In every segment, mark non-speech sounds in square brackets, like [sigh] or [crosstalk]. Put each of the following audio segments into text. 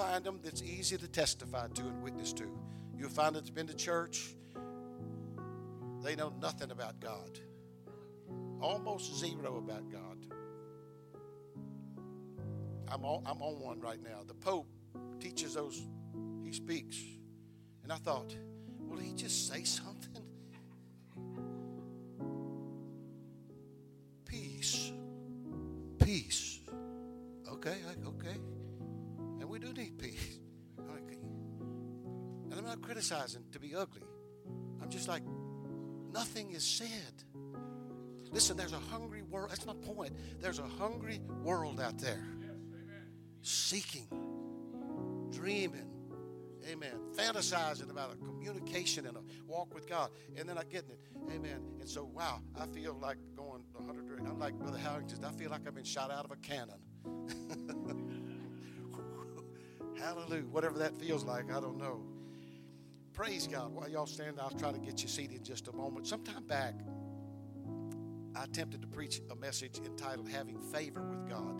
find them that's easy to testify to and witness to. You'll find that's been to church, they know nothing about God, almost zero about God. I'm on, I'm on one right now. The Pope teaches those, he speaks. And I thought, will he just say something? Criticizing to be ugly. I'm just like, nothing is said. Listen, there's a hungry world. That's my point. There's a hungry world out there seeking, dreaming, amen, fantasizing about a communication and a walk with God, and then I getting it, amen. And so, wow, I feel like going 100. I'm like Brother Harrington. I feel like I've been shot out of a cannon. [laughs] Hallelujah. Whatever that feels like, I don't know. Praise God. While y'all stand, I'll try to get you seated in just a moment. Sometime back, I attempted to preach a message entitled Having Favor with God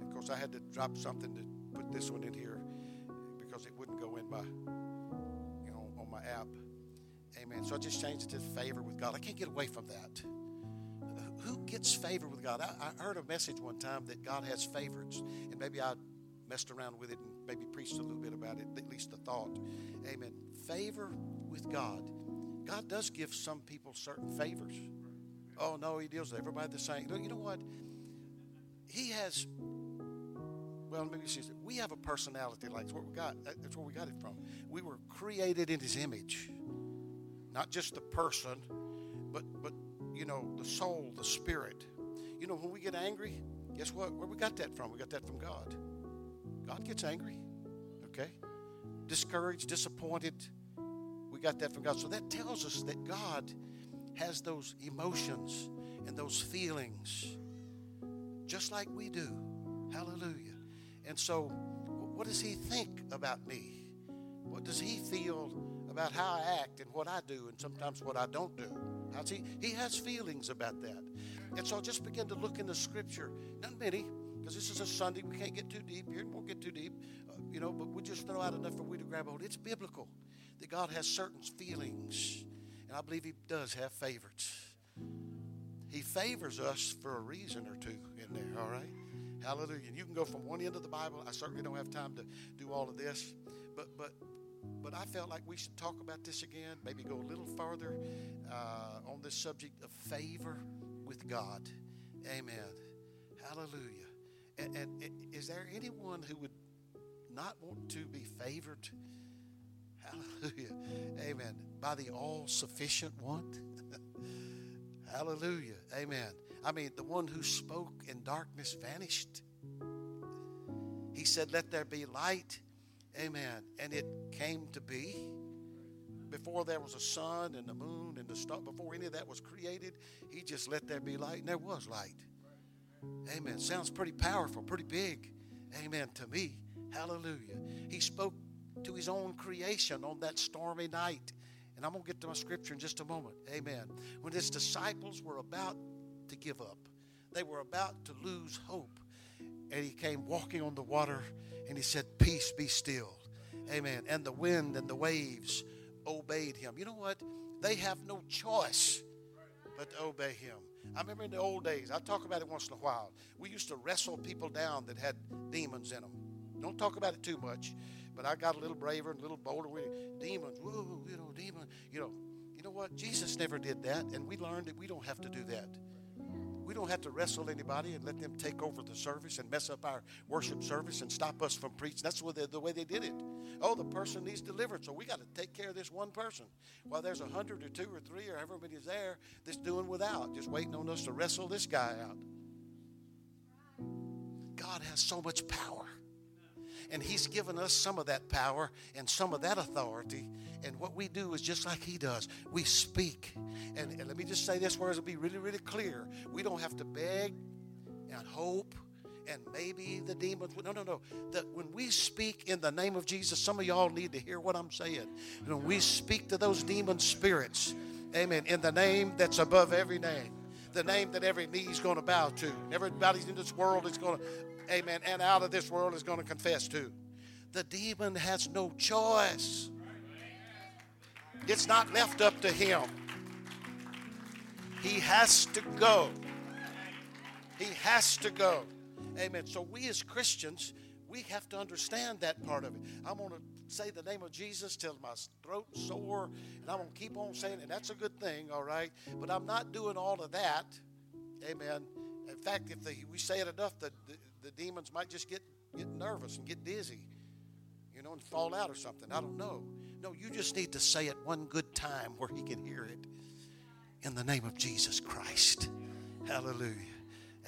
And of course, I had to drop something to put this one in here because it wouldn't go in my, you know, on my app. Amen. So I just changed it to favor with God. I can't get away from that. Who gets favor with God? I, I heard a message one time that God has favorites, and maybe I messed around with it and maybe preached a little bit about it, at least the thought. Amen. Favor with God. God does give some people certain favors. Oh no, He deals with everybody the same. You know what? He has well, maybe she said, we have a personality like that's what we got. That's where we got it from. We were created in his image. Not just the person, but but you know, the soul, the spirit. You know, when we get angry, guess what? Where we got that from? We got that from God. God gets angry. Okay? Discouraged, disappointed. We got that from God. So that tells us that God has those emotions and those feelings just like we do. Hallelujah. And so, what does he think about me? What does he feel about how I act and what I do and sometimes what I don't do? How's he? He has feelings about that. And so, I'll just begin to look in the scripture. Not many, because this is a Sunday. We can't get too deep here. We won't get too deep, you know, but we just throw out enough for we to grab hold. It's biblical that God has certain feelings. And I believe he does have favorites. He favors us for a reason or two in there, all right? Hallelujah. And you can go from one end of the Bible. I certainly don't have time to do all of this, but but but I felt like we should talk about this again. Maybe go a little further uh, on this subject of favor with God. Amen. Hallelujah. And, and, and is there anyone who would not want to be favored? Hallelujah. Amen. By the all sufficient one. [laughs] Hallelujah. Amen. I mean, the one who spoke and darkness vanished. He said, Let there be light. Amen. And it came to be. Before there was a sun and the moon and the star, before any of that was created, he just let there be light, and there was light. Amen. Sounds pretty powerful, pretty big. Amen to me. Hallelujah. He spoke to his own creation on that stormy night. And I'm going to get to my scripture in just a moment. Amen. When his disciples were about to give up. They were about to lose hope. And he came walking on the water and he said, Peace be still. Amen. And the wind and the waves obeyed him. You know what? They have no choice but to obey him. I remember in the old days, I talk about it once in a while. We used to wrestle people down that had demons in them. Don't talk about it too much, but I got a little braver and a little bolder. with demons, whoa, you know, demon, you know. You know what? Jesus never did that, and we learned that we don't have to do that. We don't have to wrestle anybody and let them take over the service and mess up our worship service and stop us from preaching. That's the, the way they did it. Oh, the person needs deliverance, so we got to take care of this one person. While there's a hundred or two or three or however many is there that's doing without, just waiting on us to wrestle this guy out. God has so much power. And He's given us some of that power and some of that authority. And what we do is just like He does we speak. And, and let me just say this where it'll be really, really clear. We don't have to beg and hope and maybe the demons. No, no, no. That when we speak in the name of Jesus, some of y'all need to hear what I'm saying. When we speak to those demon spirits, amen, in the name that's above every name, the name that every knee is going to bow to, everybody in this world is going to amen, and out of this world is going to confess to. The demon has no choice. It's not left up to him. He has to go. He has to go. Amen. So we as Christians, we have to understand that part of it. I'm going to say the name of Jesus till my throat sore, and I'm going to keep on saying, it. that's a good thing, all right? But I'm not doing all of that. Amen. In fact, if the, we say it enough, the, the, the demons might just get, get nervous and get dizzy, you know, and fall out or something. I don't know. No, you just need to say it one good time where he can hear it. In the name of Jesus Christ. Hallelujah.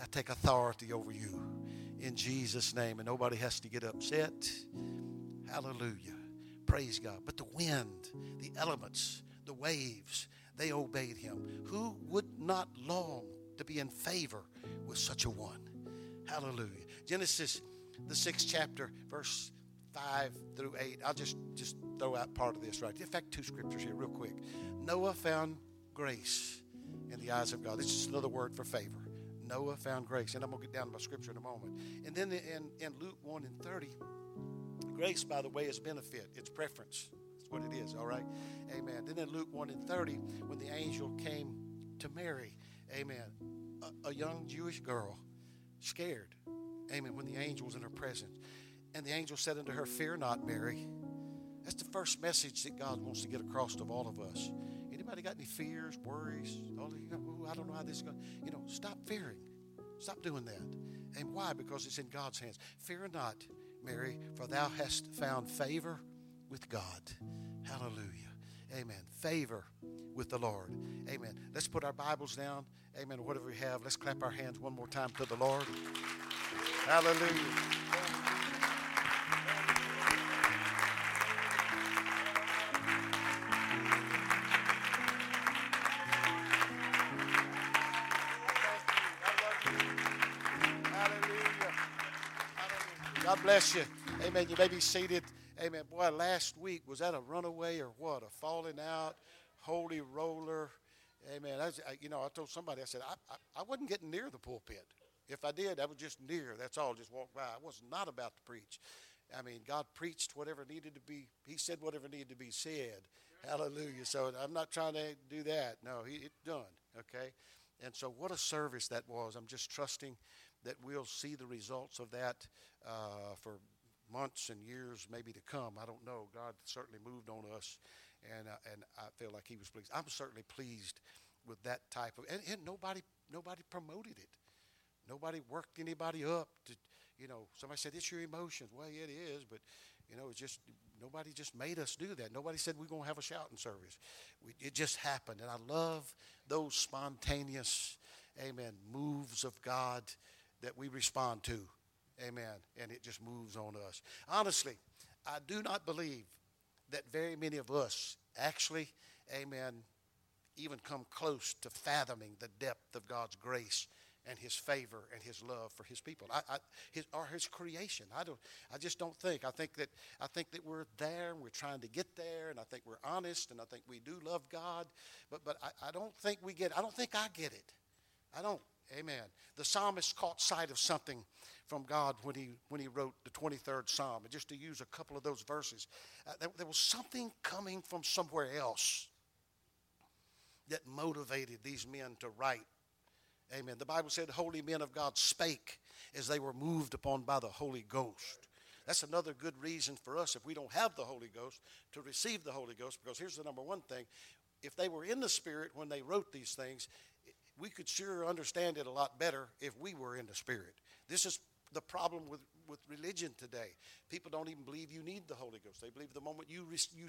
I take authority over you in Jesus' name, and nobody has to get upset. Hallelujah. Praise God. But the wind, the elements, the waves, they obeyed him. Who would not long to be in favor with such a one? Hallelujah. Genesis, the sixth chapter, verse 5 through 8. I'll just, just throw out part of this right. In fact, two scriptures here, real quick. Noah found grace in the eyes of God. This is another word for favor. Noah found grace. And I'm going to get down to my scripture in a moment. And then in, in Luke 1 and 30, grace, by the way, is benefit, it's preference. That's what it is, all right? Amen. Then in Luke 1 and 30, when the angel came to Mary, amen, a, a young Jewish girl, scared, amen, when the angel was in her presence. And the angel said unto her, Fear not, Mary. That's the first message that God wants to get across to all of us. Anybody got any fears, worries? Oh, I don't know how this is going. You know, stop fearing. Stop doing that. And why? Because it's in God's hands. Fear not, Mary, for thou hast found favor with God. Hallelujah. Amen. Favor with the Lord. Amen. Let's put our Bibles down. Amen. Whatever we have, let's clap our hands one more time to the Lord. Hallelujah. Hallelujah. God bless you. Amen. You may be seated. Amen. Boy, last week, was that a runaway or what? A falling out, holy roller. Amen. I, you know, I told somebody, I said, I, I, I wasn't getting near the pulpit. If I did, I was just near. That's all. Just walk by. I was not about to preach. I mean, God preached whatever needed to be, He said whatever needed to be said. Hallelujah. So I'm not trying to do that. No, he, it's done. Okay? And so, what a service that was. I'm just trusting that we'll see the results of that uh, for months and years maybe to come. I don't know. God certainly moved on us, and uh, and I feel like He was pleased. I'm certainly pleased with that type of, and, and nobody nobody promoted it. Nobody worked anybody up to, you know. Somebody said it's your emotions. Well, yeah, it is, but you know, it's just nobody just made us do that. Nobody said we're to have a shouting service. We, it just happened, and I love those spontaneous, amen, moves of God that we respond to. Amen. And it just moves on us. Honestly, I do not believe that very many of us actually, amen, even come close to fathoming the depth of God's grace and His favor and His love for His people, I, I, his, or His creation. I don't. I just don't think. I think that I think that we're there and we're trying to get there, and I think we're honest, and I think we do love God, but but I, I don't think we get. I don't think I get it. I don't. Amen. The psalmist caught sight of something from God when he, when he wrote the 23rd Psalm. And just to use a couple of those verses, uh, there, there was something coming from somewhere else that motivated these men to write. Amen. The Bible said, Holy men of God spake as they were moved upon by the Holy Ghost. That's another good reason for us, if we don't have the Holy Ghost, to receive the Holy Ghost. Because here's the number one thing if they were in the Spirit when they wrote these things, we could sure understand it a lot better if we were in the Spirit. This is the problem with, with religion today. People don't even believe you need the Holy Ghost. They believe the moment you, you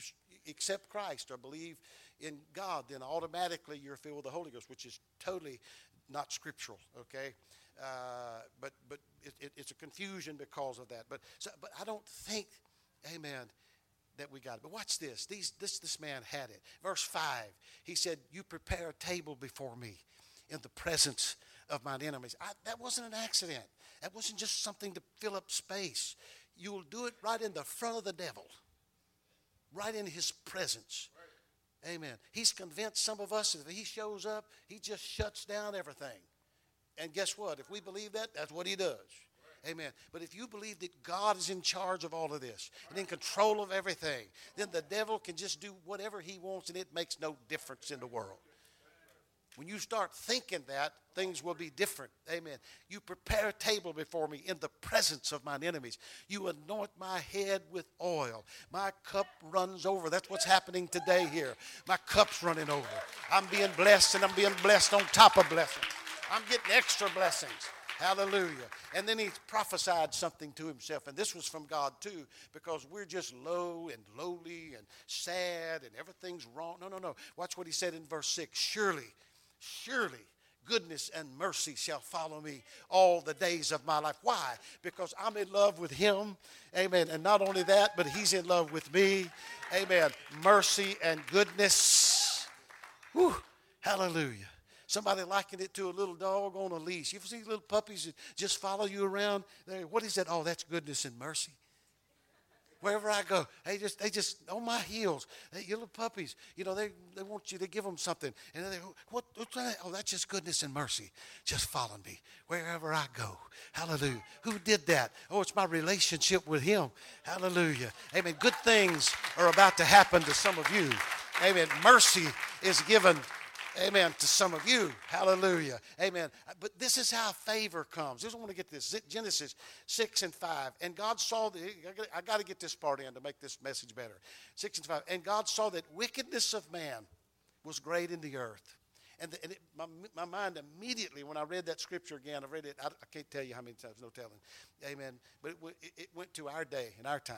accept Christ or believe in God, then automatically you're filled with the Holy Ghost, which is totally not scriptural, okay? Uh, but but it, it, it's a confusion because of that. But, so, but I don't think, amen, that we got it. But watch this. These, this. This man had it. Verse 5, he said, You prepare a table before me in the presence of mine enemies. I, that wasn't an accident. That wasn't just something to fill up space. You'll do it right in the front of the devil, right in his presence. Right. Amen. He's convinced some of us that if he shows up, he just shuts down everything. And guess what? If we believe that, that's what he does. Amen. But if you believe that God is in charge of all of this and in control of everything, then the devil can just do whatever he wants and it makes no difference in the world. When you start thinking that, things will be different. Amen. You prepare a table before me in the presence of mine enemies. You anoint my head with oil. My cup runs over. That's what's happening today here. My cup's running over. I'm being blessed and I'm being blessed on top of blessings. I'm getting extra blessings. Hallelujah. And then he prophesied something to himself. And this was from God too, because we're just low and lowly and sad and everything's wrong. No, no, no. Watch what he said in verse 6 Surely Surely goodness and mercy shall follow me all the days of my life. Why? Because I'm in love with him. Amen. And not only that, but he's in love with me. Amen. Mercy and goodness. Whew. Hallelujah. Somebody likened it to a little dog on a leash. You see little puppies that just follow you around? What is that? Oh, that's goodness and mercy wherever I go. They just, they just on my heels. They, your little puppies, you know, they, they want you to give them something. And they, what, what's that? Oh, that's just goodness and mercy. Just follow me wherever I go. Hallelujah. Who did that? Oh, it's my relationship with Him. Hallelujah. Amen. Good things are about to happen to some of you. Amen. Mercy is given Amen. To some of you. Hallelujah. Amen. Uh, but this is how favor comes. Just want to get this. Genesis 6 and 5. And God saw the, I got to get this part in to make this message better. 6 and 5. And God saw that wickedness of man was great in the earth. And, the, and it, my, my mind immediately, when I read that scripture again, I read it, I, I can't tell you how many times, no telling. Amen. But it, it went to our day and our time.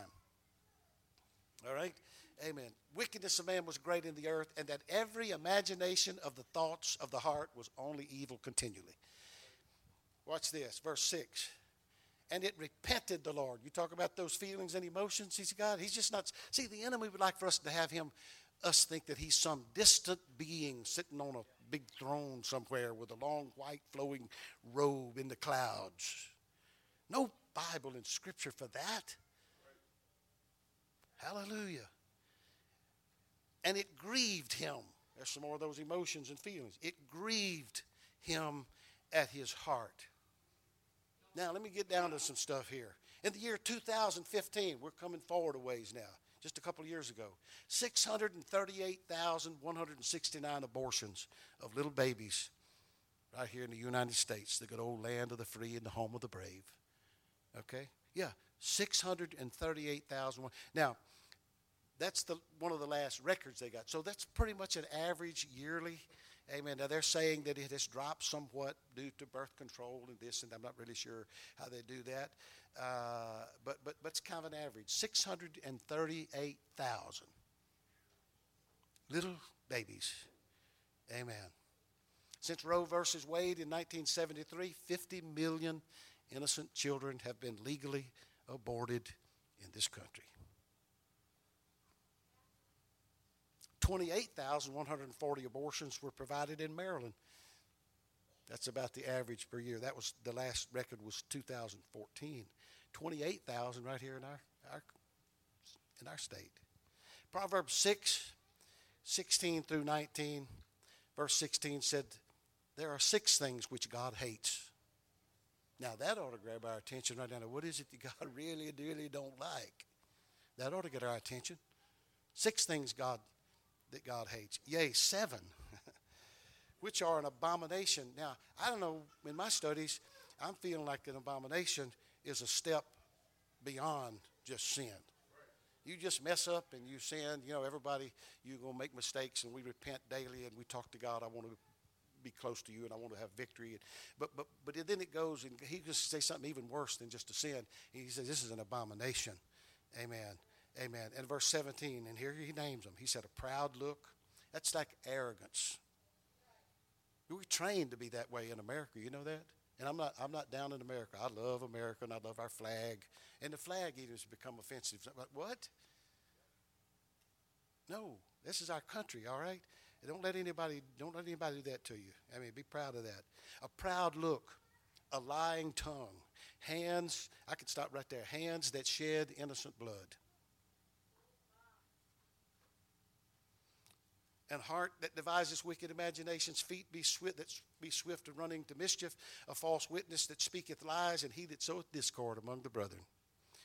All right? Amen. Wickedness of man was great in the earth, and that every imagination of the thoughts of the heart was only evil continually. Watch this, verse 6. And it repented the Lord. You talk about those feelings and emotions. He's God. He's just not. See, the enemy would like for us to have him, us think that he's some distant being sitting on a big throne somewhere with a long white flowing robe in the clouds. No Bible and Scripture for that. Hallelujah and it grieved him. There's some more of those emotions and feelings. It grieved him at his heart. Now, let me get down to some stuff here. In the year 2015, we're coming forward a ways now, just a couple of years ago, 638,169 abortions of little babies right here in the United States, the good old land of the free and the home of the brave. Okay? Yeah, 638,000. Now, that's the one of the last records they got. So that's pretty much an average yearly. Amen. Now they're saying that it has dropped somewhat due to birth control and this, and I'm not really sure how they do that. Uh, but but but it's kind of an average. Six hundred and thirty-eight thousand little babies. Amen. Since Roe versus Wade in 1973, 50 million innocent children have been legally aborted in this country. 28,140 abortions were provided in Maryland. That's about the average per year. That was the last record was 2014. 28,000 right here in our, our in our state. Proverbs 6, 16 through 19, verse 16 said, There are six things which God hates. Now that ought to grab our attention right now. What is it that [laughs] God really, really don't like? That ought to get our attention. Six things God that God hates. Yea, seven, [laughs] which are an abomination. Now, I don't know, in my studies, I'm feeling like an abomination is a step beyond just sin. You just mess up and you sin, you know, everybody, you're going to make mistakes and we repent daily and we talk to God. I want to be close to you and I want to have victory. But, but, but then it goes and he just say something even worse than just a sin. He says, This is an abomination. Amen. Amen. And verse 17, and here he names them. He said, a proud look. That's like arrogance. We're trained to be that way in America. You know that? And I'm not, I'm not down in America. I love America and I love our flag. And the flag even has become offensive. What? No, this is our country, all right? And don't let anybody don't let anybody do that to you. I mean, be proud of that. A proud look, a lying tongue, hands. I could stop right there. Hands that shed innocent blood. And heart that devises wicked imaginations, feet be swift that be swift to running to mischief, a false witness that speaketh lies, and he that soweth discord among the brethren.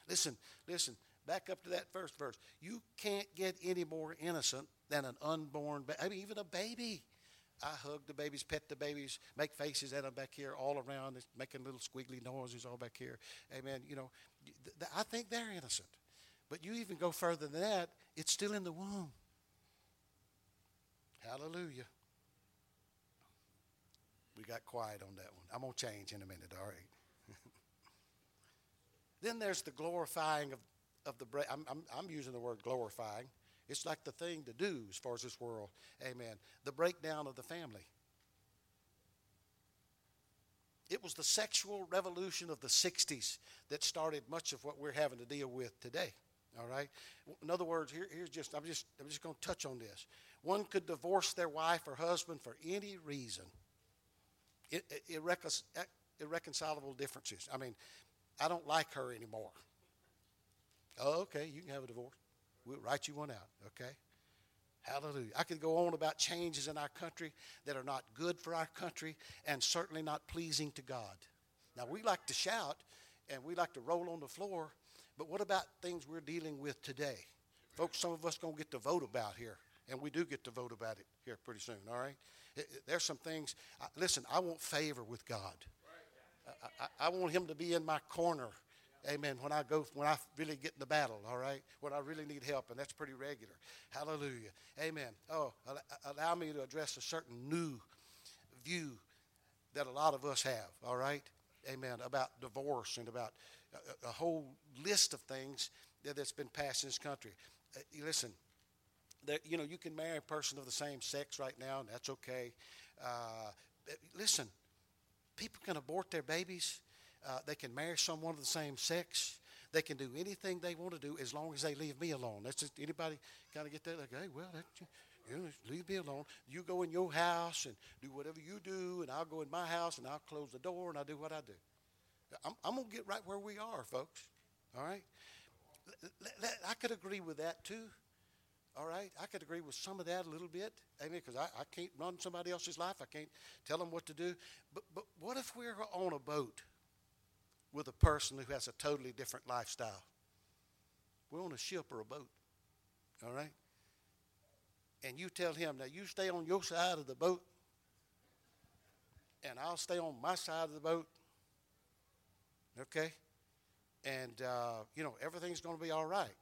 Listen, listen, back up to that first verse. You can't get any more innocent than an unborn baby. I mean, even a baby. I hug the babies, pet the babies, make faces at them back here all around, making little squiggly noises all back here. Amen. You know, I think they're innocent. But you even go further than that, it's still in the womb. Hallelujah. We got quiet on that one. I'm going to change in a minute, all right? [laughs] then there's the glorifying of, of the, I'm, I'm, I'm using the word glorifying. It's like the thing to do as far as this world. Amen. The breakdown of the family. It was the sexual revolution of the 60s that started much of what we're having to deal with today. All right. In other words, here, here's just I'm just I'm just going to touch on this. One could divorce their wife or husband for any reason. irreconcilable differences. I mean, I don't like her anymore. Oh, okay, you can have a divorce. We'll write you one out, okay? Hallelujah. I could go on about changes in our country that are not good for our country and certainly not pleasing to God. Now, we like to shout and we like to roll on the floor, but what about things we're dealing with today? Folks, some of us going to get to vote about here and we do get to vote about it here pretty soon, all right? It, it, there's some things, I, listen, I want favor with God. I, I, I, want Him to be in my corner, amen, when I go, when I really get in the battle, all right? When I really need help, and that's pretty regular. Hallelujah. Amen. Oh, allow me to address a certain new view that a lot of us have, all right? Amen. About divorce and about a, a whole list of things that, that's been passed in this country. Uh, listen, that you know you can marry a person of the same sex right now, and that's okay. Uh, listen, people can abort their babies. Uh, they can marry someone of the same sex. They can do anything they want to do as long as they leave me alone. That's just anybody kind of get that like, hey, well, that, you know, leave me alone. You go in your house and do whatever you do, and I'll go in my house and I'll close the door and I'll do what I do. I'm, I'm going to get right where we are, folks. All right? I could agree with that too. All right, I could agree with some of that a little bit. Amen. Because I, I can't run somebody else's life. I can't tell them what to do. But, but what if we're on a boat with a person who has a totally different lifestyle? We're on a ship or a boat. All right? And you tell him, now you stay on your side of the boat, and I'll stay on my side of the boat. Okay? And, uh, you know, everything's going to be all right.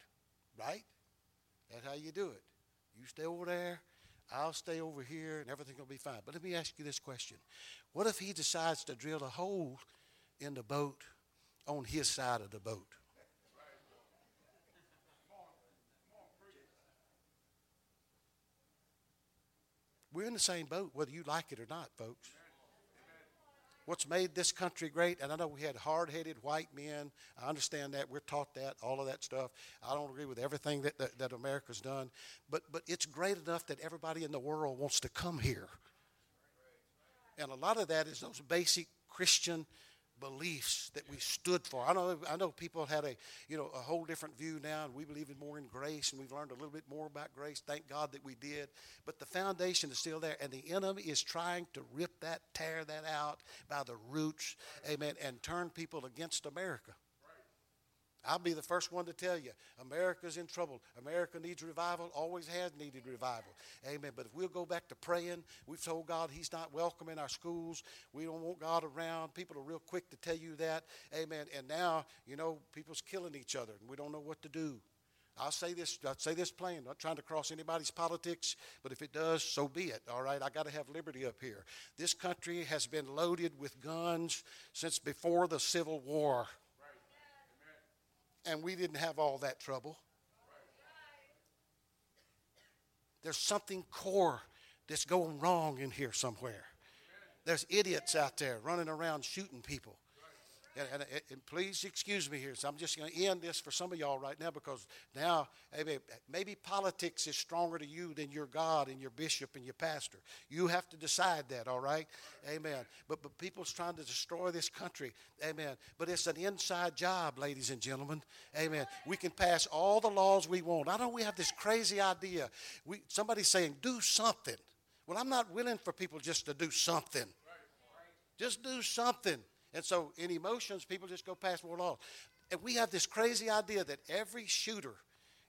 Right? That's how you do it. You stay over there, I'll stay over here, and everything will be fine. But let me ask you this question What if he decides to drill a hole in the boat on his side of the boat? We're in the same boat, whether you like it or not, folks what's made this country great, and I know we had hard headed white men. I understand that. We're taught that, all of that stuff. I don't agree with everything that, that, that America's done, but, but it's great enough that everybody in the world wants to come here. And a lot of that is those basic Christian beliefs that we stood for. I know I know people had a you know a whole different view now, and we believe in more in grace, and we've learned a little bit more about grace. Thank God that we did. But the foundation is still there, and the enemy is trying to rip that, tear that out by the roots, amen, and turn people against America. I'll be the first one to tell you America's in trouble. America needs revival, always has needed revival. Amen. But if we'll go back to praying, we've told God He's not welcome in our schools. We don't want God around. People are real quick to tell you that. Amen. And now, you know, people's killing each other and we don't know what to do. I'll say this, I'll say this plain, I'm not trying to cross anybody's politics, but if it does, so be it. All right, I got to have liberty up here. This country has been loaded with guns since before the Civil War and we didn't have all that trouble. There's something core that's going wrong in here somewhere. There's idiots out there running around shooting people. And, and, and, please excuse me here. So I'm just going to end this for some of y'all right now because now maybe, maybe politics is stronger to you than your God and your bishop and your pastor. You have to decide that, all right? Amen. But, but people's trying to destroy this country. Amen. But it's an inside job, ladies and gentlemen. Amen. We can pass all the laws we want. I know we have this crazy idea. We, somebody's saying, do something. Well, I'm not willing for people just to do something. Just do something. And so in emotions, people just go past more laws. And we have this crazy idea that every shooter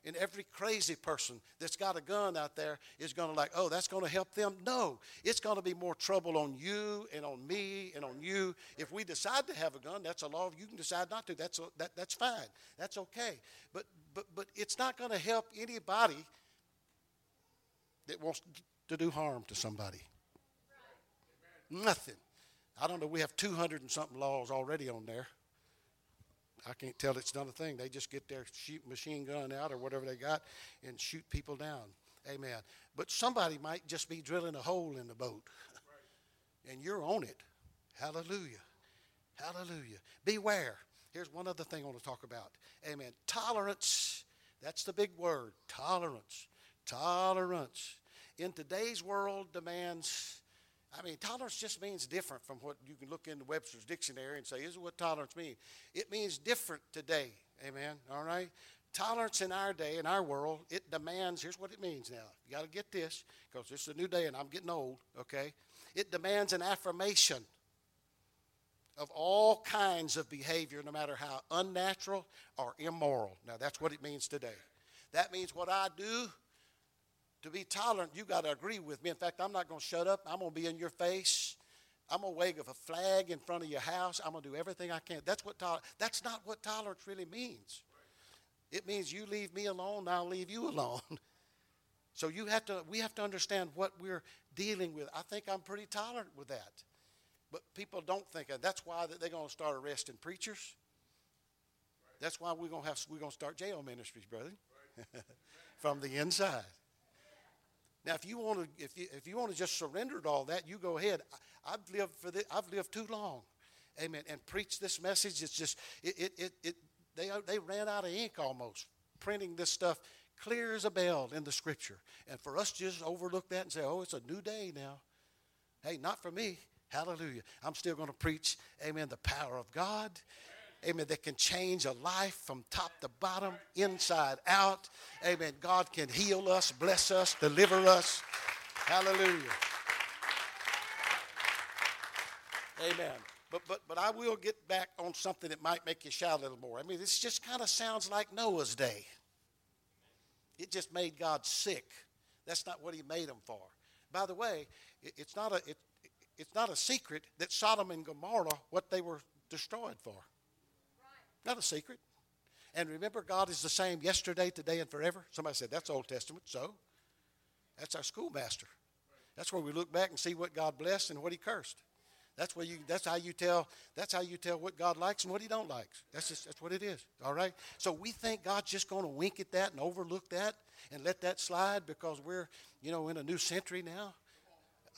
and every crazy person that's got a gun out there is going to like, oh, that's going to help them. No, it's going to be more trouble on you and on me and on you. If we decide to have a gun, that's a law. You can decide not to. That's that, that's fine. That's okay. But but but it's not going to help anybody that wants to do harm to somebody. Nothing. I don't know, we have 200 and something laws already on there. I can't tell it's done a thing. They just get their shoot machine gun out or whatever they got and shoot people down. Amen. But somebody might just be drilling a hole in the boat. [laughs] and you're on it. Hallelujah. Hallelujah. Beware. Here's one other thing I want to talk about. Amen. Tolerance. That's the big word. Tolerance. Tolerance. In today's world demands I mean, tolerance just means different from what you can look in the Webster's dictionary and say, this is what tolerance means. It means different today. Amen. All right? Tolerance in our day, in our world, it demands, here's what it means now. You got to get this, because this is a new day and I'm getting old, okay? It demands an affirmation of all kinds of behavior, no matter how unnatural or immoral. Now, that's what it means today. That means what I do to be tolerant, you got to agree with me. In fact, I'm not going to shut up. I'm going to be in your face. I'm going to wave a flag in front of your house. I'm going to do everything I can. That's what tolerance. That's not what tolerance really means. It means you leave me alone, I'll leave you [laughs] alone. so you have to. We have to understand what we're dealing with. I think I'm pretty tolerant with that, but people don't think that. That's why they're going to start arresting preachers. That's why we're going to have. We're going to start jail ministries, brother, [laughs] from the inside. Now, if you want to, if you, if you want to just surrender to all that, you go ahead. I've lived for this, I've lived too long, amen. And preach this message. It's just it, it, it, it they they ran out of ink almost printing this stuff clear as a bell in the Scripture. And for us just overlook that and say, oh, it's a new day now. Hey, not for me. Hallelujah. I'm still going to preach, amen, the power of God amen, that can change a life from top to bottom, inside out. Amen. God can heal us, bless us, deliver us. Hallelujah. Amen. But, but, but I will get back on something that might make you shout a little more. I mean, this just kind of sounds like Noah's day. It just made God sick. That's not what he made him for. By the way, it, it's, not a, it, it's not a secret that Sodom and Gomorrah, what they were destroyed for. Not a secret. And remember, God is the same yesterday, today, and forever. Somebody said, That's Old Testament. So, that's our schoolmaster. That's where we look back and see what God blessed and what He cursed. That's where you. That's how you tell. That's how you tell what God likes and what He don't like. That's just. That's what it is. All right. So we think God's just going to wink at that and overlook that and let that slide because we're, you know, in a new century now.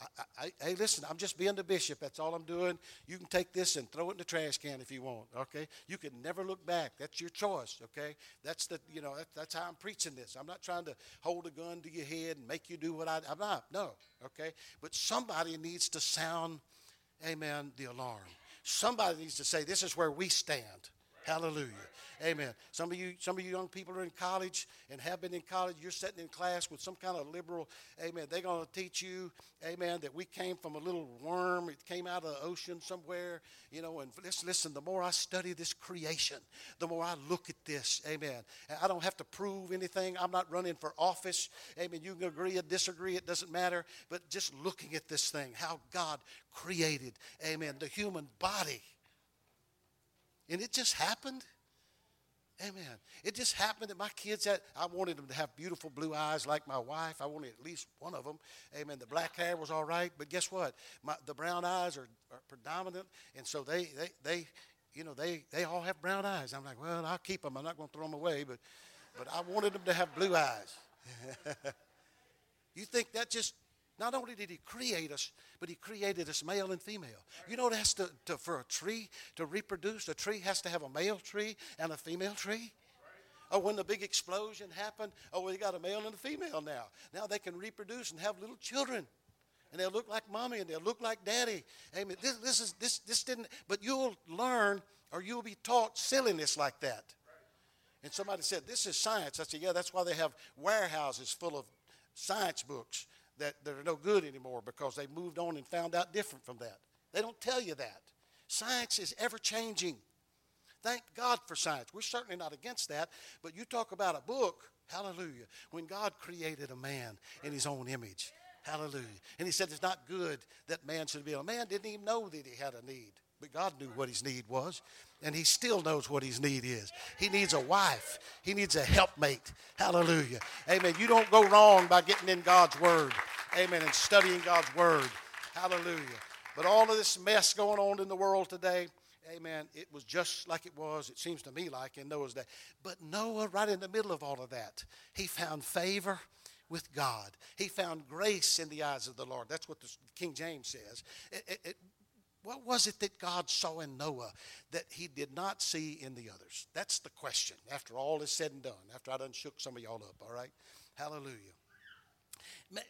I, I, hey, listen, I'm just being the bishop. That's all I'm doing. You can take this and throw it in the trash can if you want, okay? You can never look back. That's your choice, okay? That's the, you know, that, that's how I'm preaching this. I'm not trying to hold a gun to your head and make you do what I, I'm not, no, okay? But somebody needs to sound, amen, the alarm. Somebody needs to say, this is where we stand. Hallelujah. Amen. Some of you, some of you young people are in college and have been in college. You're sitting in class with some kind of liberal. Amen. They're going to teach you, amen, that we came from a little worm. It came out of the ocean somewhere, you know. And listen, listen. The more I study this creation, the more I look at this. Amen. I don't have to prove anything. I'm not running for office. Amen. You can agree or disagree. It doesn't matter. But just looking at this thing, how God created, amen, the human body. And it just happened. Amen. It just happened that my kids had, I wanted them to have beautiful blue eyes like my wife. I wanted at least one of them. Amen. The black hair was all right, but guess what? My, the brown eyes are, are predominant, and so they, they, they, you know, they, they all have brown eyes. I'm like, well, I'll keep them. I'm not going to throw them away, but, but I wanted them to have blue eyes. [laughs] you think that just Not only did he create us, but he created us male and female. You know, that's to, to, for a tree to reproduce, a tree has to have a male tree and a female tree. Oh, when the big explosion happened, oh, we got a male and a female now. Now they can reproduce and have little children. And they'll look like mommy and they'll look like daddy. Amen. This, this is this this didn't but you'll learn or you'll be taught silliness like that. And somebody said, This is science. I said, Yeah, that's why they have warehouses full of science books that, are no good anymore because they moved on and found out different from that. They don't tell you that. Science is ever changing. Thank God for science. We're certainly not against that, but you talk about a book, hallelujah, when God created a man in his own image. Hallelujah. And he said it's not good that man should be a man didn't even know that he had a need. But God knew what his need was, and he still knows what his need is. He needs a wife. He needs a helpmate. Hallelujah. Amen. You don't go wrong by getting in God's word. Amen. And studying God's word. Hallelujah. But all of this mess going on in the world today, amen, it was just like it was, it seems to me like in Noah's day. But Noah, right in the middle of all of that, he found favor with God. He found grace in the eyes of the Lord. That's what the King James says. It, it, it, what was it that God saw in Noah that he did not see in the others? That's the question after all is said and done, after I done shook some of y'all up, all right? Hallelujah.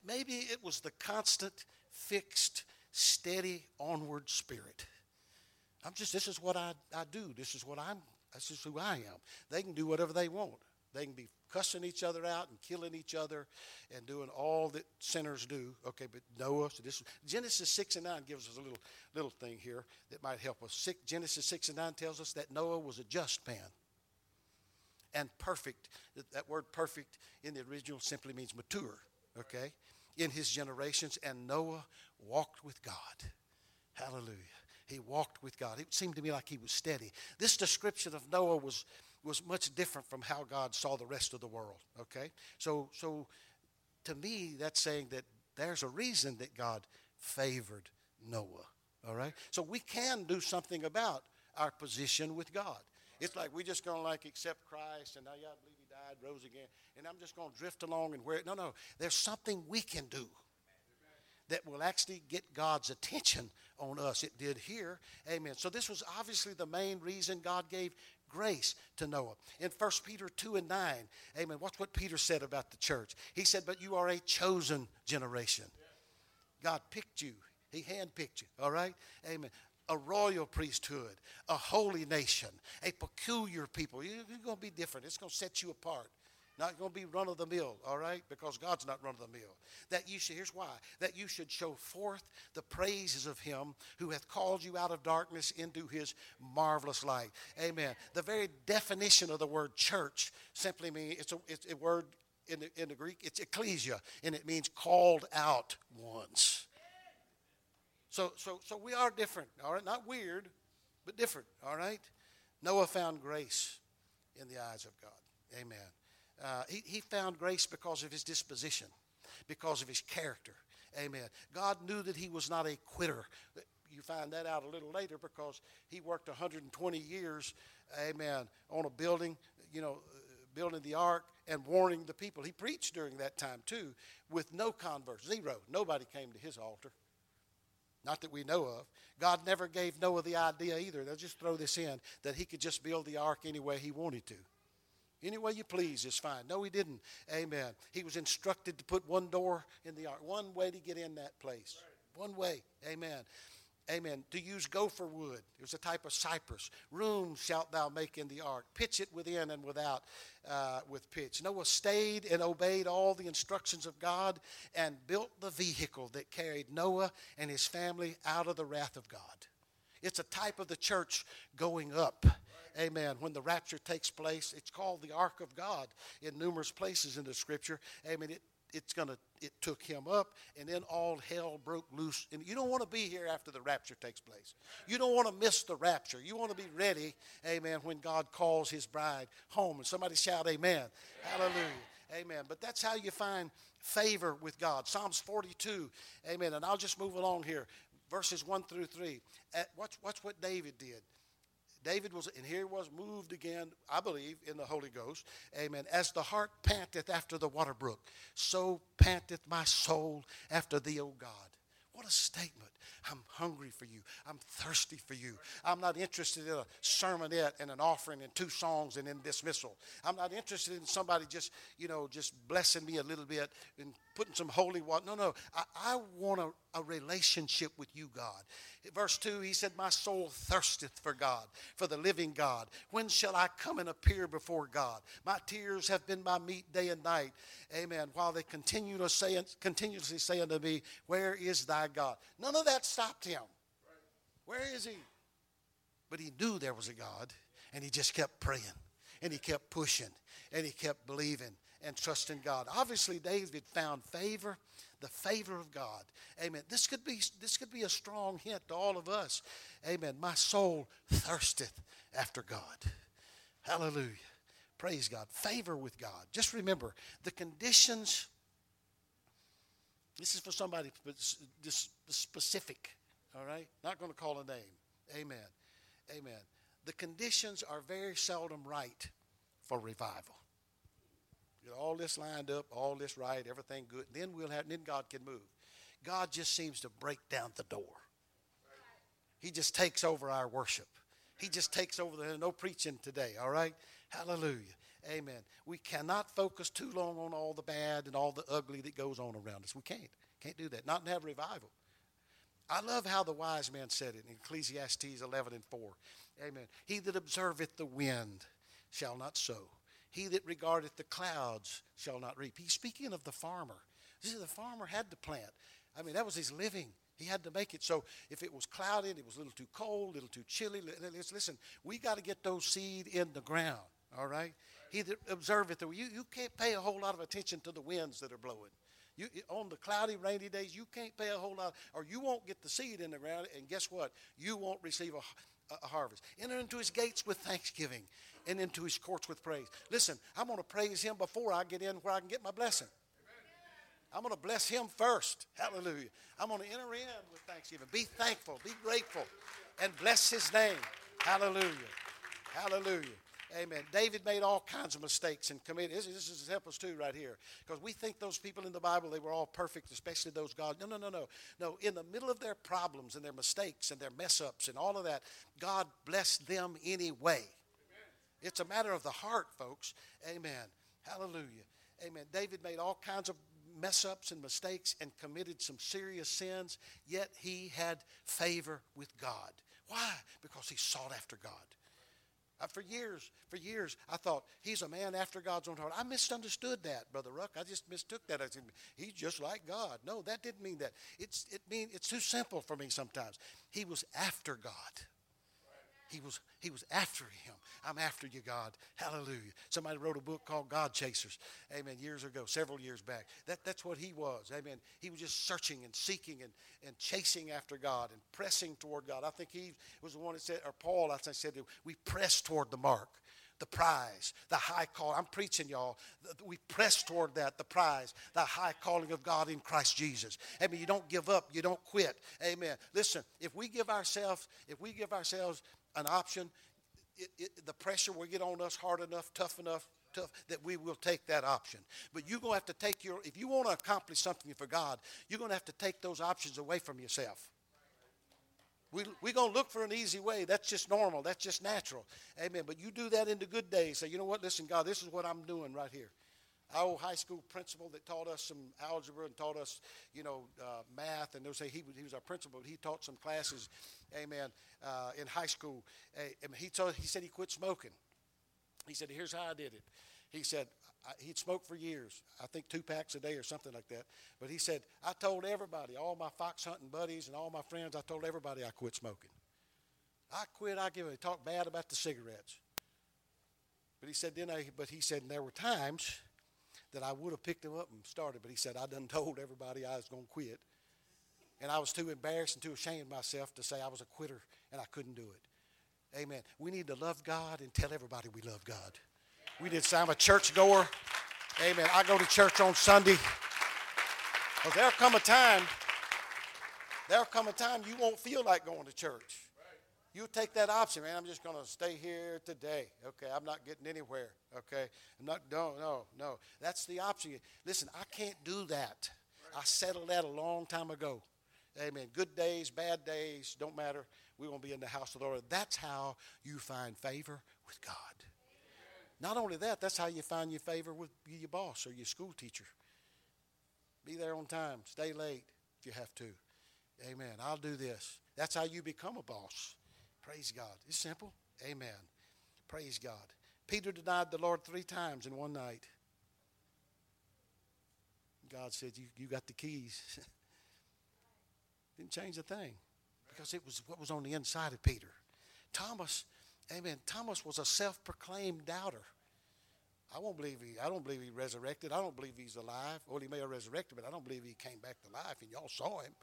Maybe it was the constant, fixed, steady, onward spirit. I'm just, this is what I, I do. This is what I'm, this is who I am. They can do whatever they want. They can be cussing each other out and killing each other and doing all that sinners do. Okay, but Noah, so this Genesis 6 and 9 gives us a little little thing here that might help us. Six, Genesis 6 and 9 tells us that Noah was a just man and perfect. That word perfect in the original simply means mature, okay? In his generations, and Noah walked with God. Hallelujah. He walked with God. It seemed to me like he was steady. This description of Noah was was much different from how God saw the rest of the world. Okay? So, so to me, that's saying that there's a reason that God favored Noah. All right? So we can do something about our position with God. It's like we're just going to like accept Christ and oh, now y'all believe he died, rose again, and I'm just going to drift along and wear It no, no. There's something we can do that will actually get God's attention on us. It did here. Amen. So this was obviously the main reason God gave grace to Noah. In 1 Peter 2 and 9, amen, watch what Peter said about the church. He said, But you are a chosen generation. God picked you, He handpicked you, all right? Amen. A royal priesthood, a holy nation, a peculiar people. You're going to be different. It's going to set you apart. Not going to be run of the mill, all right? Because God's not run of the mill. That you should, here's why, that you should show forth the praises of him who hath called you out of darkness into his marvelous light. Amen. The very definition of the word church simply means it's a, it's a word in the, in the Greek, it's ecclesia, and it means called out ones. So, so, so we are different, all right? Not weird, but different, all right? Noah found grace in the eyes of God. Amen. Uh, he, he found grace because of his disposition, because of his character. Amen. God knew that he was not a quitter. You find that out a little later because he worked 120 years, amen, on a building, you know, building the ark and warning the people. He preached during that time too with no converts, zero. Nobody came to his altar. Not that we know of. God never gave Noah the idea either. They'll just throw this in that he could just build the ark any way he wanted to. Any way you please is fine. No, he didn't. Amen. He was instructed to put one door in the ark, one way to get in that place. One way. Amen. Amen. To use gopher wood. It was a type of cypress. Room shalt thou make in the ark. Pitch it within and without uh, with pitch. Noah stayed and obeyed all the instructions of God and built the vehicle that carried Noah and his family out of the wrath of God. It's a type of the church going up amen, when the rapture takes place. It's called the ark of God in numerous places in the scripture. Amen. It, it's gonna it took him up and then all hell broke loose. And you don't want to be here after the rapture takes place. You don't want to miss the rapture. You want to be ready amen when god calls his bride home. And somebody shout amen, amen. hallelujah. Amen. But that's how you find favor with god. Psalms 42 amen. And i'll just move along here. Verses 1 through 3 At, watch, watch what david did David was, and here was moved again, I believe, in the Holy Ghost. Amen. As the hart panteth after the water brook, so panteth my soul after thee, O God. What a statement. I'm hungry for you. I'm thirsty for you. I'm not interested in a sermonette and an offering and two songs and then dismissal. I'm not interested in somebody just, you know, just blessing me a little bit and putting some holy water. No, no. I, I want a, a relationship with you, God. Verse 2, he said, My soul thirsteth for God, for the living God. When shall I come and appear before God? My tears have been my meat day and night. Amen. While they continue to say, continuously say unto me, Where is thy God? None of that stopped him. Where is he? But he knew there was a God, and he just kept praying, and he kept pushing, and he kept believing and trusting God. Obviously, David found favor the favor of God. Amen. This could be this could be a strong hint to all of us. Amen. My soul thirsteth after God. Hallelujah. Praise God. Favor with God. Just remember the conditions. This is for somebody this specific. All right? Not going to call a name. Amen. Amen. The conditions are very seldom right for revival. Get all this lined up, all this right, everything good. Then we'll have. Then God can move. God just seems to break down the door. He just takes over our worship. He just takes over the no preaching today. All right, Hallelujah, Amen. We cannot focus too long on all the bad and all the ugly that goes on around us. We can't. Can't do that. Not and have revival. I love how the wise man said it in Ecclesiastes 11 and 4. Amen. He that observeth the wind shall not sow, he that regardeth the clouds shall not reap. He's speaking of the farmer. This is the farmer had to plant. I mean, that was his living. He had to make it. So if it was clouded, it was a little too cold, a little too chilly. Listen, we got to get those seed in the ground. All right. He that observeth the you, you can't pay a whole lot of attention to the winds that are blowing. You, on the cloudy, rainy days, you can't pay a whole lot, or you won't get the seed in the ground. And guess what? You won't receive a, a harvest. Enter into his gates with thanksgiving and into his courts with praise. Listen, I'm going to praise him before I get in where I can get my blessing. I'm going to bless him first. Hallelujah. I'm going to enter in with thanksgiving. Be thankful, be grateful, and bless his name. Hallelujah. Hallelujah. Amen. David made all kinds of mistakes and committed. This, is help us too, right here, because we think those people in the Bible they were all perfect, especially those God. No, no, no, no, no. In the middle of their problems and their mistakes and their mess ups and all of that, God blessed them anyway. It's a matter of the heart, folks. Amen. Hallelujah. Amen. David made all kinds of mess ups and mistakes and committed some serious sins, yet he had favor with God. Why? Because he sought after God. Uh, for years, for years, I thought he's a man after God's own heart. I misunderstood that, Brother Ruck. I just mistook that. I said he's just like God. No, that didn't mean that. It's it mean it's too simple for me sometimes. He was after God. He was, he was after him. I'm after you, God. Hallelujah. Somebody wrote a book called God Chasers. Amen. Years ago, several years back. That, that's what he was. Amen. He was just searching and seeking and, and chasing after God and pressing toward God. I think he was the one that said, or Paul, I think said, we press toward the mark the prize, the high call. I'm preaching, y'all. We press toward that, the prize, the high calling of God in Christ Jesus. Amen. you don't give up, you don't quit. Amen. Listen, if we give ourselves, if we give ourselves an option, it, it, the pressure will get on us hard enough, tough enough, tough that we will take that option. But you're going to have to take your, if you want to accomplish something for God, you're going to have to take those options away from yourself. We, we're going to look for an easy way. That's just normal. That's just natural. Amen. But you do that in the good days. Say, you know what? Listen, God, this is what I'm doing right here our old high school principal that taught us some algebra and taught us, you know, uh, math, and they'll say he, he was our principal. He taught some classes, amen, uh, in high school. Uh, he, told, he said he quit smoking. He said, here's how I did it. He said, I, he'd smoked for years, I think two packs a day or something like that. But he said, I told everybody, all my fox hunting buddies and all my friends, I told everybody I quit smoking. I quit, I give it, talk bad about the cigarettes. But he said, then I, but he said, and there were times that I would have picked him up and started, but he said, I done told everybody I was going to quit. And I was too embarrassed and too ashamed of myself to say I was a quitter and I couldn't do it. Amen. We need to love God and tell everybody we love God. We did say I'm a churchgoer. Amen. I go to church on Sunday. Because there'll come a time, there'll come a time you won't feel like going to church. You take that option, man. I'm just going to stay here today. Okay, I'm not getting anywhere. Okay, I'm not. No, no, no. That's the option. Listen, I can't do that. I settled that a long time ago. Amen. Good days, bad days, don't matter. We're going to be in the house of the Lord. That's how you find favor with God. Not only that, that's how you find your favor with your boss or your school teacher. Be there on time. Stay late if you have to. Amen. I'll do this. That's how you become a boss. Praise God. It's simple. Amen. Praise God. Peter denied the Lord three times in one night. God said, You, you got the keys. [laughs] Didn't change a thing because it was what was on the inside of Peter. Thomas, amen. Thomas was a self proclaimed doubter. I won't believe he, I don't believe he resurrected. I don't believe he's alive. Well, he may have resurrected, but I don't believe he came back to life and y'all saw him.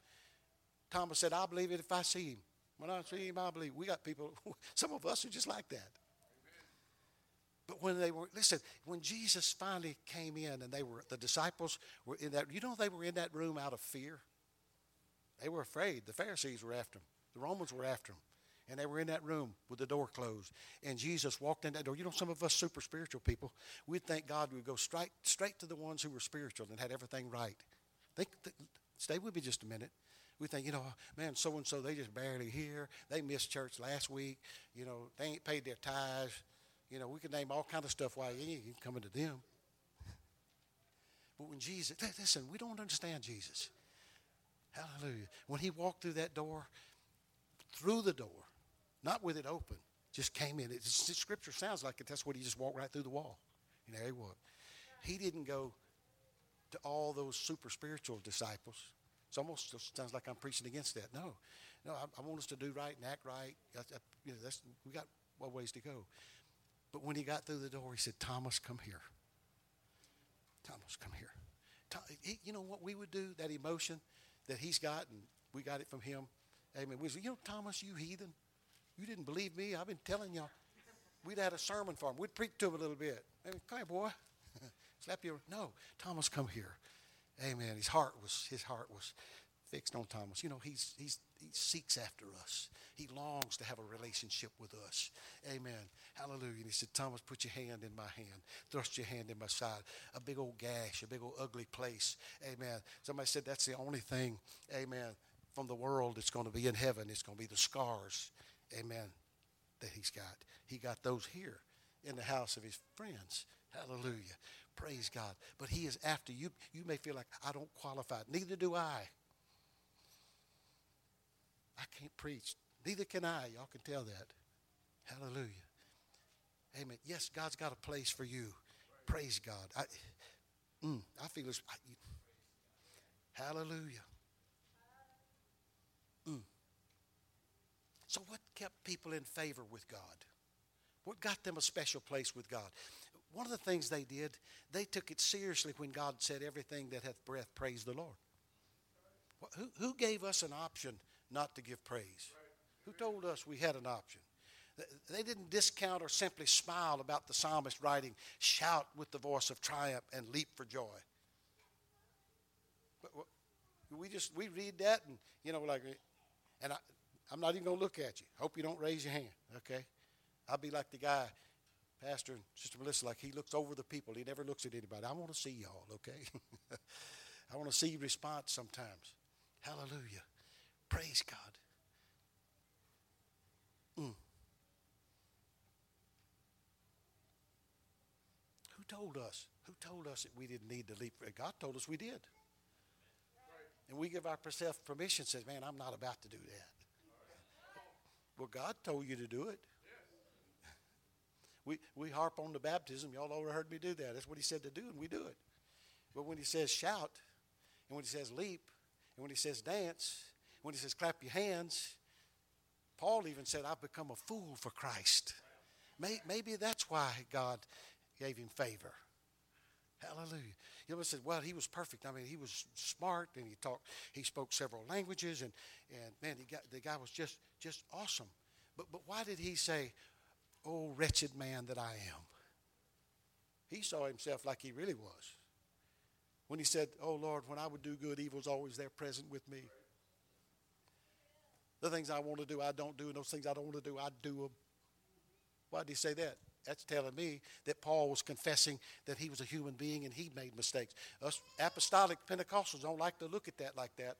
Thomas said, I believe it if I see him. When I see him, I believe. We got people, [laughs] some of us are just like that. But when they were, listen, when Jesus finally came in and they were, the disciples were in that, you know, they were in that room out of fear. They were afraid. The Pharisees were after them, the Romans were after them. And they were in that room with the door closed. And Jesus walked in that door. You know, some of us super spiritual people, we'd think God would go straight, straight to the ones who were spiritual and had everything right. Think, th- stay with me just a minute. We think, you know, man, so and so, they just barely here. They missed church last week. You know, they ain't paid their tithes. You know, we could name all kind of stuff why you ain't coming to them. But when Jesus, listen, we don't understand Jesus. Hallelujah. When he walked through that door, through the door, not with it open, just came in. It, scripture sounds like it. That's what he just walked right through the wall. And there he was. He didn't go to all those super spiritual disciples. It's almost sounds like I'm preaching against that. No, no. I, I want us to do right and act right. I, I, you know, that's we got a ways to go. But when he got through the door, he said, "Thomas, come here. Thomas, come here." You know what we would do? That emotion that he's got, and we got it from him. Amen. We said, you know, Thomas, you heathen, you didn't believe me. I've been telling y'all. We'd had a sermon for him. We'd preach to him a little bit. Amen. Come here, boy. [laughs] Slap you. No, Thomas, come here. Amen. His heart was his heart was fixed on Thomas. You know, he's he's he seeks after us. He longs to have a relationship with us. Amen. Hallelujah. And he said, Thomas, put your hand in my hand. Thrust your hand in my side. A big old gash, a big old ugly place. Amen. Somebody said that's the only thing, amen, from the world that's going to be in heaven. It's going to be the scars, amen, that he's got. He got those here in the house of his friends. Hallelujah. Praise God. But he is after you. You may feel like, I don't qualify. Neither do I. I can't preach. Neither can I. Y'all can tell that. Hallelujah. Amen. Yes, God's got a place for you. Praise God. I, mm, I feel this. I, hallelujah. Mm. So, what kept people in favor with God? What got them a special place with God? One of the things they did, they took it seriously when God said, Everything that hath breath, praise the Lord. Who, who gave us an option not to give praise? Who told us we had an option? They didn't discount or simply smile about the psalmist writing, shout with the voice of triumph and leap for joy. We just, we read that and, you know, like, and I, I'm not even going to look at you. Hope you don't raise your hand, okay? I'll be like the guy, Pastor and Sister Melissa, like he looks over the people. He never looks at anybody. I want to see y'all, okay? [laughs] I want to see response sometimes. Hallelujah. Praise God. Mm. Who told us? Who told us that we didn't need to leap? God told us we did. And we give ourselves permission, says, man, I'm not about to do that. Well, God told you to do it. We, we harp on the baptism. Y'all already heard me do that. That's what he said to do, and we do it. But when he says shout, and when he says leap, and when he says dance, when he says clap your hands, Paul even said, I've become a fool for Christ. Maybe that's why God gave him favor. Hallelujah. You know, said, well, he was perfect. I mean, he was smart and he talked, he spoke several languages and, and man, he got, the guy was just, just awesome. But, but why did he say, oh, wretched man that I am? He saw himself like he really was. When he said, oh, Lord, when I would do good, evil's always there present with me. The things I want to do, I don't do, and those things I don't want to do, I do them. Why did he say that? That's telling me that Paul was confessing that he was a human being and he made mistakes. Us apostolic Pentecostals don't like to look at that like that.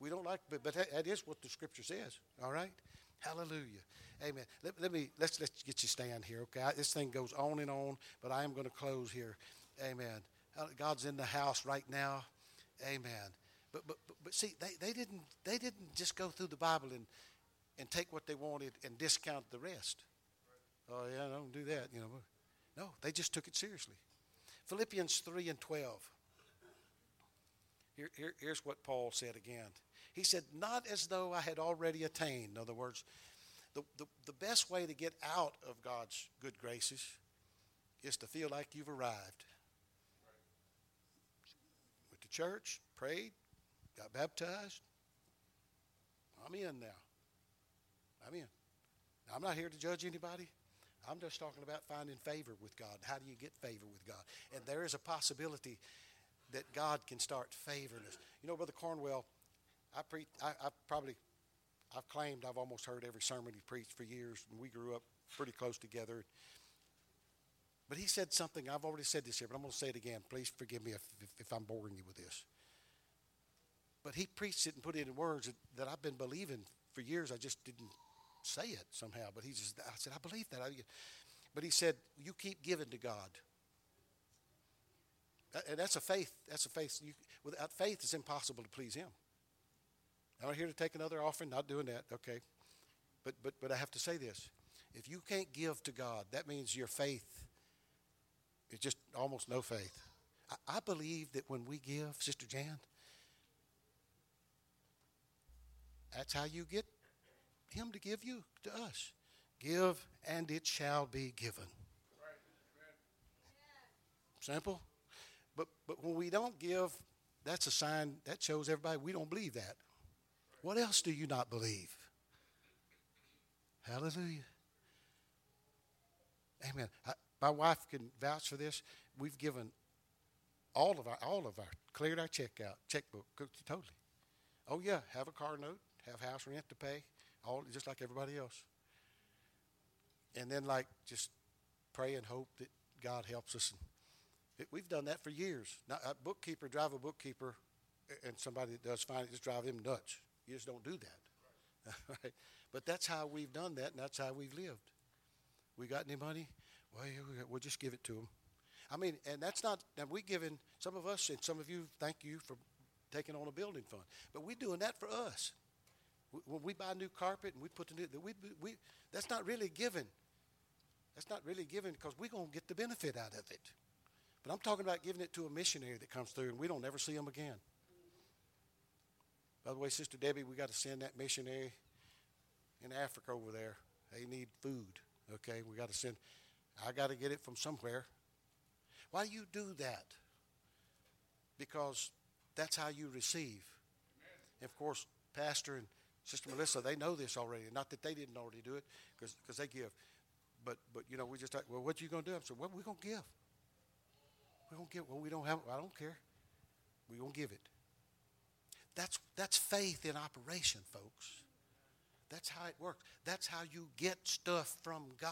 We don't like, but, but that is what the scripture says. All right? Hallelujah. Amen. Let, let me let's let's get you stand here. Okay, I, this thing goes on and on, but I am going to close here. Amen. God's in the house right now. Amen. But but but, but see, they, they didn't they didn't just go through the Bible and and take what they wanted and discount the rest. Oh yeah, don't do that. You know, no, they just took it seriously. Philippians three and twelve. Here, here, here's what Paul said again. He said, Not as though I had already attained. In other words, the, the, the best way to get out of God's good graces is to feel like you've arrived. Went to church, prayed, got baptized. I'm in now. I'm in. Now, I'm not here to judge anybody. I'm just talking about finding favor with God. How do you get favor with God? And there is a possibility that God can start favoring us. You know, Brother Cornwell, I, pre- I, I probably, I've claimed I've almost heard every sermon he preached for years, and we grew up pretty close together. But he said something, I've already said this here, but I'm going to say it again. Please forgive me if, if, if, I'm boring you with this. But he preached it and put it in words that, that I've been believing for years. I just didn't say it somehow. But he just, I said, I believe that. but he said, You keep giving to God. And that's a faith. That's a faith. You, without faith, it's impossible to please Him. I'm here to take another offering, not doing that, okay. But, but, but I have to say this. If you can't give to God, that means your faith is just almost no faith. I, I believe that when we give, Sister Jan, that's how you get Him to give you to us. Give, and it shall be given. Simple. But, but when we don't give, that's a sign that shows everybody we don't believe that. What else do you not believe? Hallelujah. Amen. I, my wife can vouch for this. We've given all of our all of our cleared our check out checkbook totally. Oh yeah, have a car note, have house rent to pay, all just like everybody else. And then like just pray and hope that God helps us. We've done that for years. Now, a bookkeeper drive a bookkeeper, and somebody that does finance just drive them nuts. You just don't do that. [laughs] right? But that's how we've done that, and that's how we've lived. We got any money? Well, we'll just give it to them. I mean, and that's not, and we giving, some of us and some of you, thank you for taking on a building fund. But we're doing that for us. When we buy new carpet and we put the new, we, we, that's not really giving. That's not really giving because we're going to get the benefit out of it. But I'm talking about giving it to a missionary that comes through and we don't ever see them again. By the way, Sister Debbie, we got to send that missionary in Africa over there. They need food. Okay, we got to send. I got to get it from somewhere. Why do you do that? Because that's how you receive. And of course, Pastor and Sister Melissa, they know this already. Not that they didn't already do it, because they give. But but you know, we just like, well, what you gonna do? I said, well, we're gonna give. We're gonna give. Well, we don't have. I don't care. We're gonna give it. That's, that's faith in operation, folks. That's how it works. That's how you get stuff from God.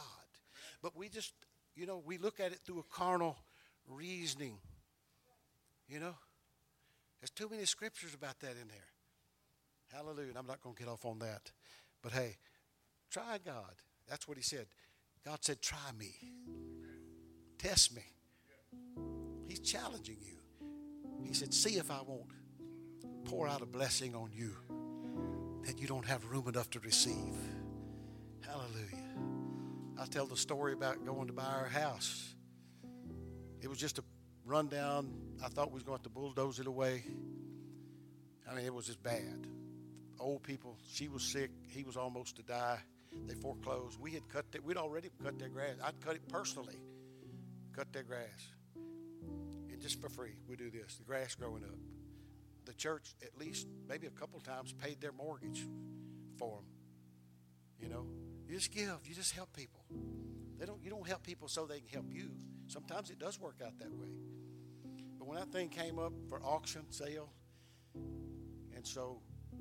But we just, you know, we look at it through a carnal reasoning. You know? There's too many scriptures about that in there. Hallelujah. And I'm not going to get off on that. But hey, try God. That's what he said. God said, try me. Test me. He's challenging you. He said, see if I won't pour out a blessing on you that you don't have room enough to receive. Hallelujah. I tell the story about going to buy our house. It was just a rundown. I thought we was going to, to bulldoze it away. I mean, it was just bad. Old people, she was sick. He was almost to die. They foreclosed. We had cut that. We'd already cut their grass. I'd cut it personally. Cut their grass. And just for free, we do this. The grass growing up the church at least maybe a couple times paid their mortgage for them. You know, you just give, you just help people. They don't, you don't help people so they can help you. Sometimes it does work out that way. But when that thing came up for auction sale, and so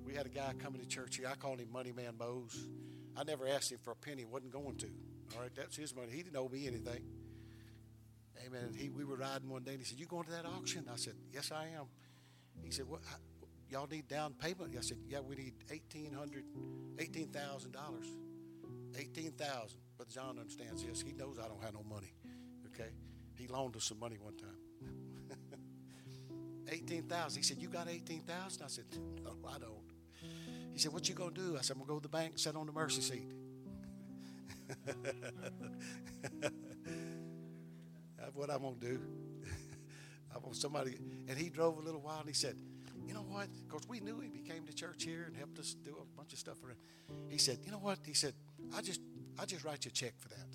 we had a guy coming to church here. I called him Money Man Mose. I never asked him for a penny. wasn't going to. All right, that's his money. He didn't owe me anything. Amen. And he, we were riding one day, and he said, "You going to that auction?" I said, "Yes, I am." He said, "What? y'all need down payment?" I said, "Yeah, we need eighteen hundred, eighteen thousand dollars, eighteen thousand. But John understands this. He knows I don't have no money. Okay, he loaned us some money one time. [laughs] eighteen thousand. He said, "You got eighteen thousand? I said, "No, I don't." He said, "What you gonna do?" I said, "I'm gonna go to the bank, and sit on the mercy seat." [laughs] That's what I'm gonna do. [laughs] I want somebody, and he drove a little while, and he said, "You know what?" Because we knew him. He came to church here and helped us do a bunch of stuff. Around. He said, "You know what?" He said, "I just, I just write you a check for that."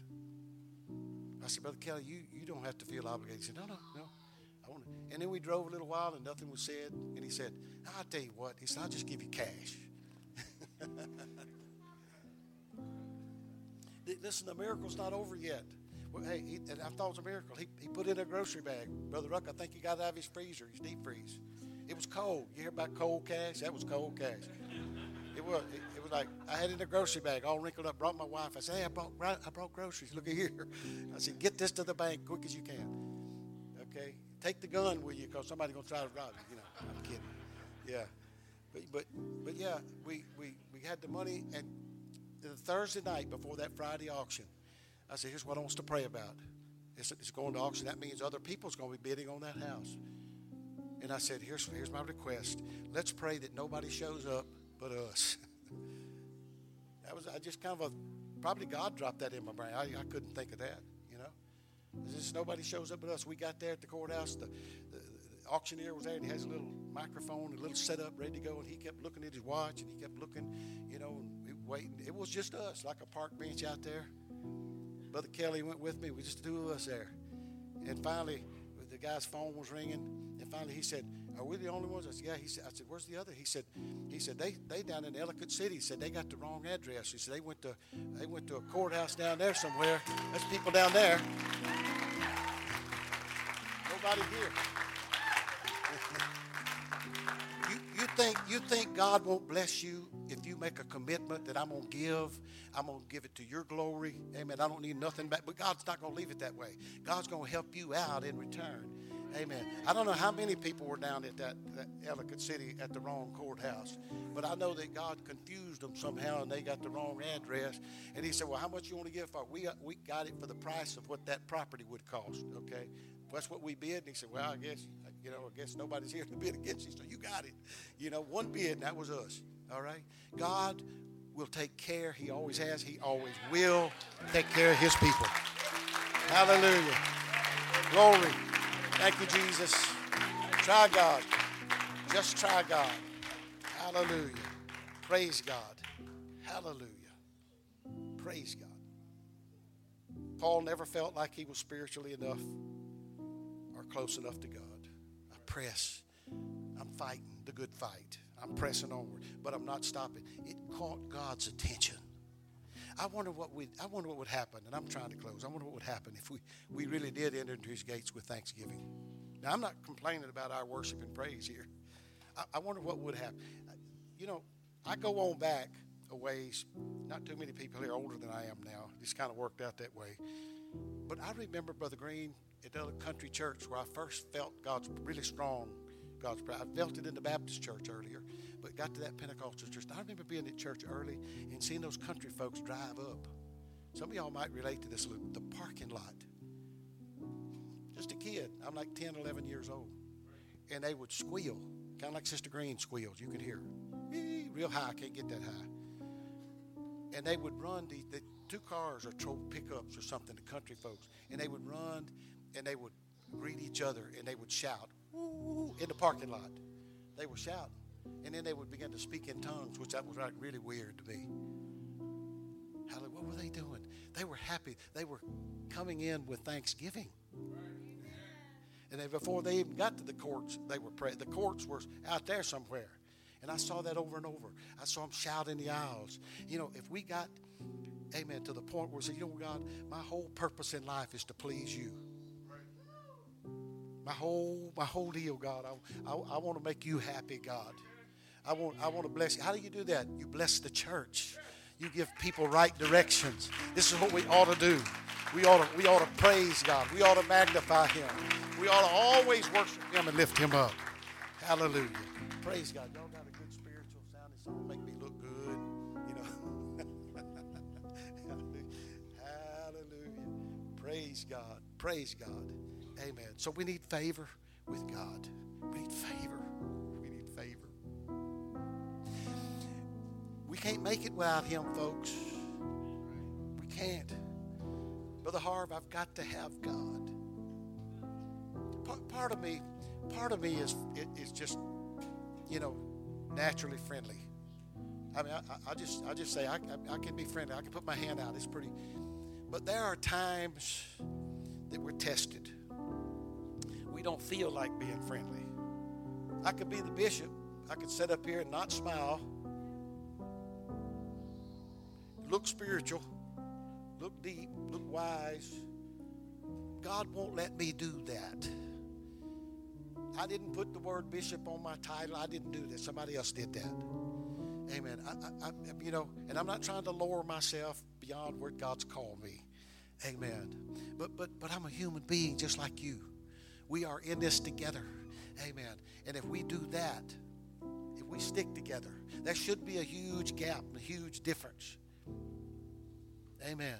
I said, "Brother Kelly, you, you don't have to feel obligated." He said, "No, no, no." I want to. And then we drove a little while, and nothing was said. And he said, "I'll tell you what." He said, "I'll just give you cash." [laughs] Listen, the miracle's not over yet. Well, hey, he, and I thought it was a miracle. He, he put in a grocery bag. Brother Ruck, I think he got it out of his freezer, his deep freeze. It was cold. You hear about cold cash? That was cold cash. It was. It, it was like I had it in a grocery bag, all wrinkled up. Brought my wife. I said, "Hey, I brought I brought groceries. Look at here." I said, "Get this to the bank quick as you can." Okay, take the gun with you because somebody's gonna try to rob you. You know, I'm kidding. Yeah, but but but yeah, we we had the money and the Thursday night before that Friday auction, I said, here's what I want to pray about. It's, it's going to auction. That means other people's going to be bidding on that house. And I said, here's, here's my request. Let's pray that nobody shows up but us. [laughs] that was, I just kind of, a, probably God dropped that in my brain. I, I couldn't think of that, you know. Just nobody shows up but us. We got there at the courthouse. The, the auctioneer was there and he has a little microphone, a little setup ready to go. And he kept looking at his watch and he kept looking, you know, waiting. It was just us, like a park bench out there. Brother Kelly went with me. We just two of us there. And finally, the guy's phone was ringing. And finally, he said, "Are we the only ones?" I said, "Yeah." He said, "I said, where's the other?" He said, "He said they they down in Ellicott City." He said they got the wrong address. He said they went to they went to a courthouse down there somewhere. There's people down there. Nobody here. Think you think God won't bless you if you make a commitment that I'm to give, I'm to give it to your glory. Amen. I don't need nothing back, but God's not to leave it that way. God's to help you out in return. Amen. I don't know how many people were down at that, that Ellicott City at the wrong courthouse, but I know that God confused them somehow and they got the wrong address. And he said, Well, how much you want to give for? We, we got it for the price of what that property would cost. Okay. That's what we bid. And he said, Well, I guess, you know, I guess nobody's here to [laughs] bid against you. So you got it. You know, one bid, and that was us. All right? God will take care. He always has. He always will take care of his people. Hallelujah. Glory. Thank you, Jesus. Try God. Just try God. Hallelujah. Praise God. Hallelujah. Praise God. Paul never felt like he was spiritually enough or close enough to God. I press. I'm fighting the good fight. I'm pressing onward, but I'm not stopping. It caught God's attention. I wonder what would I wonder what would happen, and I'm trying to close. I wonder what would happen if we, we really did enter into his gates with thanksgiving. Now I'm not complaining about our worship and praise here. I, I wonder what would happen. You know, I go on back a ways. Not too many people here older than I am now. It's kind of worked out that way. But I remember Brother Green at the country church where I first felt God's really strong God's I felt it in the Baptist church earlier, but got to that Pentecostal church. I remember being at church early and seeing those country folks drive up. Some of y'all might relate to this. The parking lot. Just a kid. I'm like 10, 11 years old. And they would squeal, kind of like Sister Green squeals. You could hear real high. I can't get that high. And they would run the two cars or two pickups or something, the country folks, and they would run and they would greet each other and they would shout, in the parking lot. They were shouting. And then they would begin to speak in tongues, which that was like really weird to me. Hallelujah. What were they doing? They were happy. They were coming in with thanksgiving. And then before they even got to the courts, they were praying. The courts were out there somewhere. And I saw that over and over. I saw them shout in the aisles. You know, if we got, amen, to the point where we say, you know, God, my whole purpose in life is to please you. My whole, my whole deal, God. I, I, I want to make you happy, God. I want, I want to bless you. How do you do that? You bless the church. You give people right directions. This is what we ought to do. We ought to, we ought to praise God. We ought to magnify Him. We ought to always worship Him and lift Him up. Hallelujah. Praise God. Y'all got a Praise God. Praise God. Amen. So we need favor with God. We need favor. We need favor. We can't make it without Him, folks. We can't. Brother Harv, I've got to have God. Part, of me, part of me is is just, you know, naturally friendly. I mean, I, I just I just say I, I, I can be friendly. I can put my hand out. It's pretty. But there are times that we're tested. We don't feel like being friendly. I could be the bishop. I could sit up here and not smile, look spiritual, look deep, look wise. God won't let me do that. I didn't put the word bishop on my title. I didn't do that. Somebody else did that. Amen. I, I, I, you know, and I'm not trying to lower myself beyond where God's called me. Amen. But but but I'm a human being just like you. We are in this together. Amen. And if we do that, if we stick together, there should be a huge gap, a huge difference. Amen.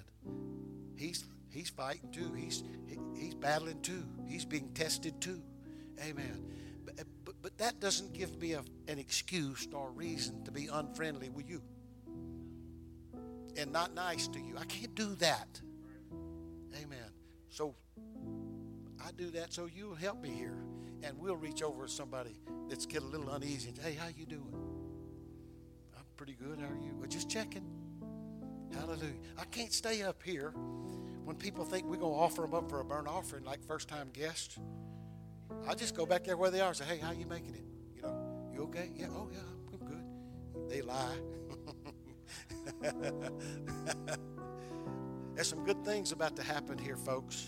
He's he's fighting too. He's he, he's battling too. He's being tested too. Amen. But, but, that doesn't give me a, an excuse or reason to be unfriendly with you and not nice to you. I can't do that. Amen. So I do that so you'll help me here. And we'll reach over to somebody that's get a little uneasy and say, hey, how you doing? I'm pretty good. How are you? Just checking. Hallelujah. I can't stay up here when people think we're going to offer them up for a burnt offering like first time guests. I just go back there where they are and say, hey, how you making it? You know, you okay? Yeah, oh, yeah, I'm good. They lie. [laughs] There's some good things about to happen here, folks.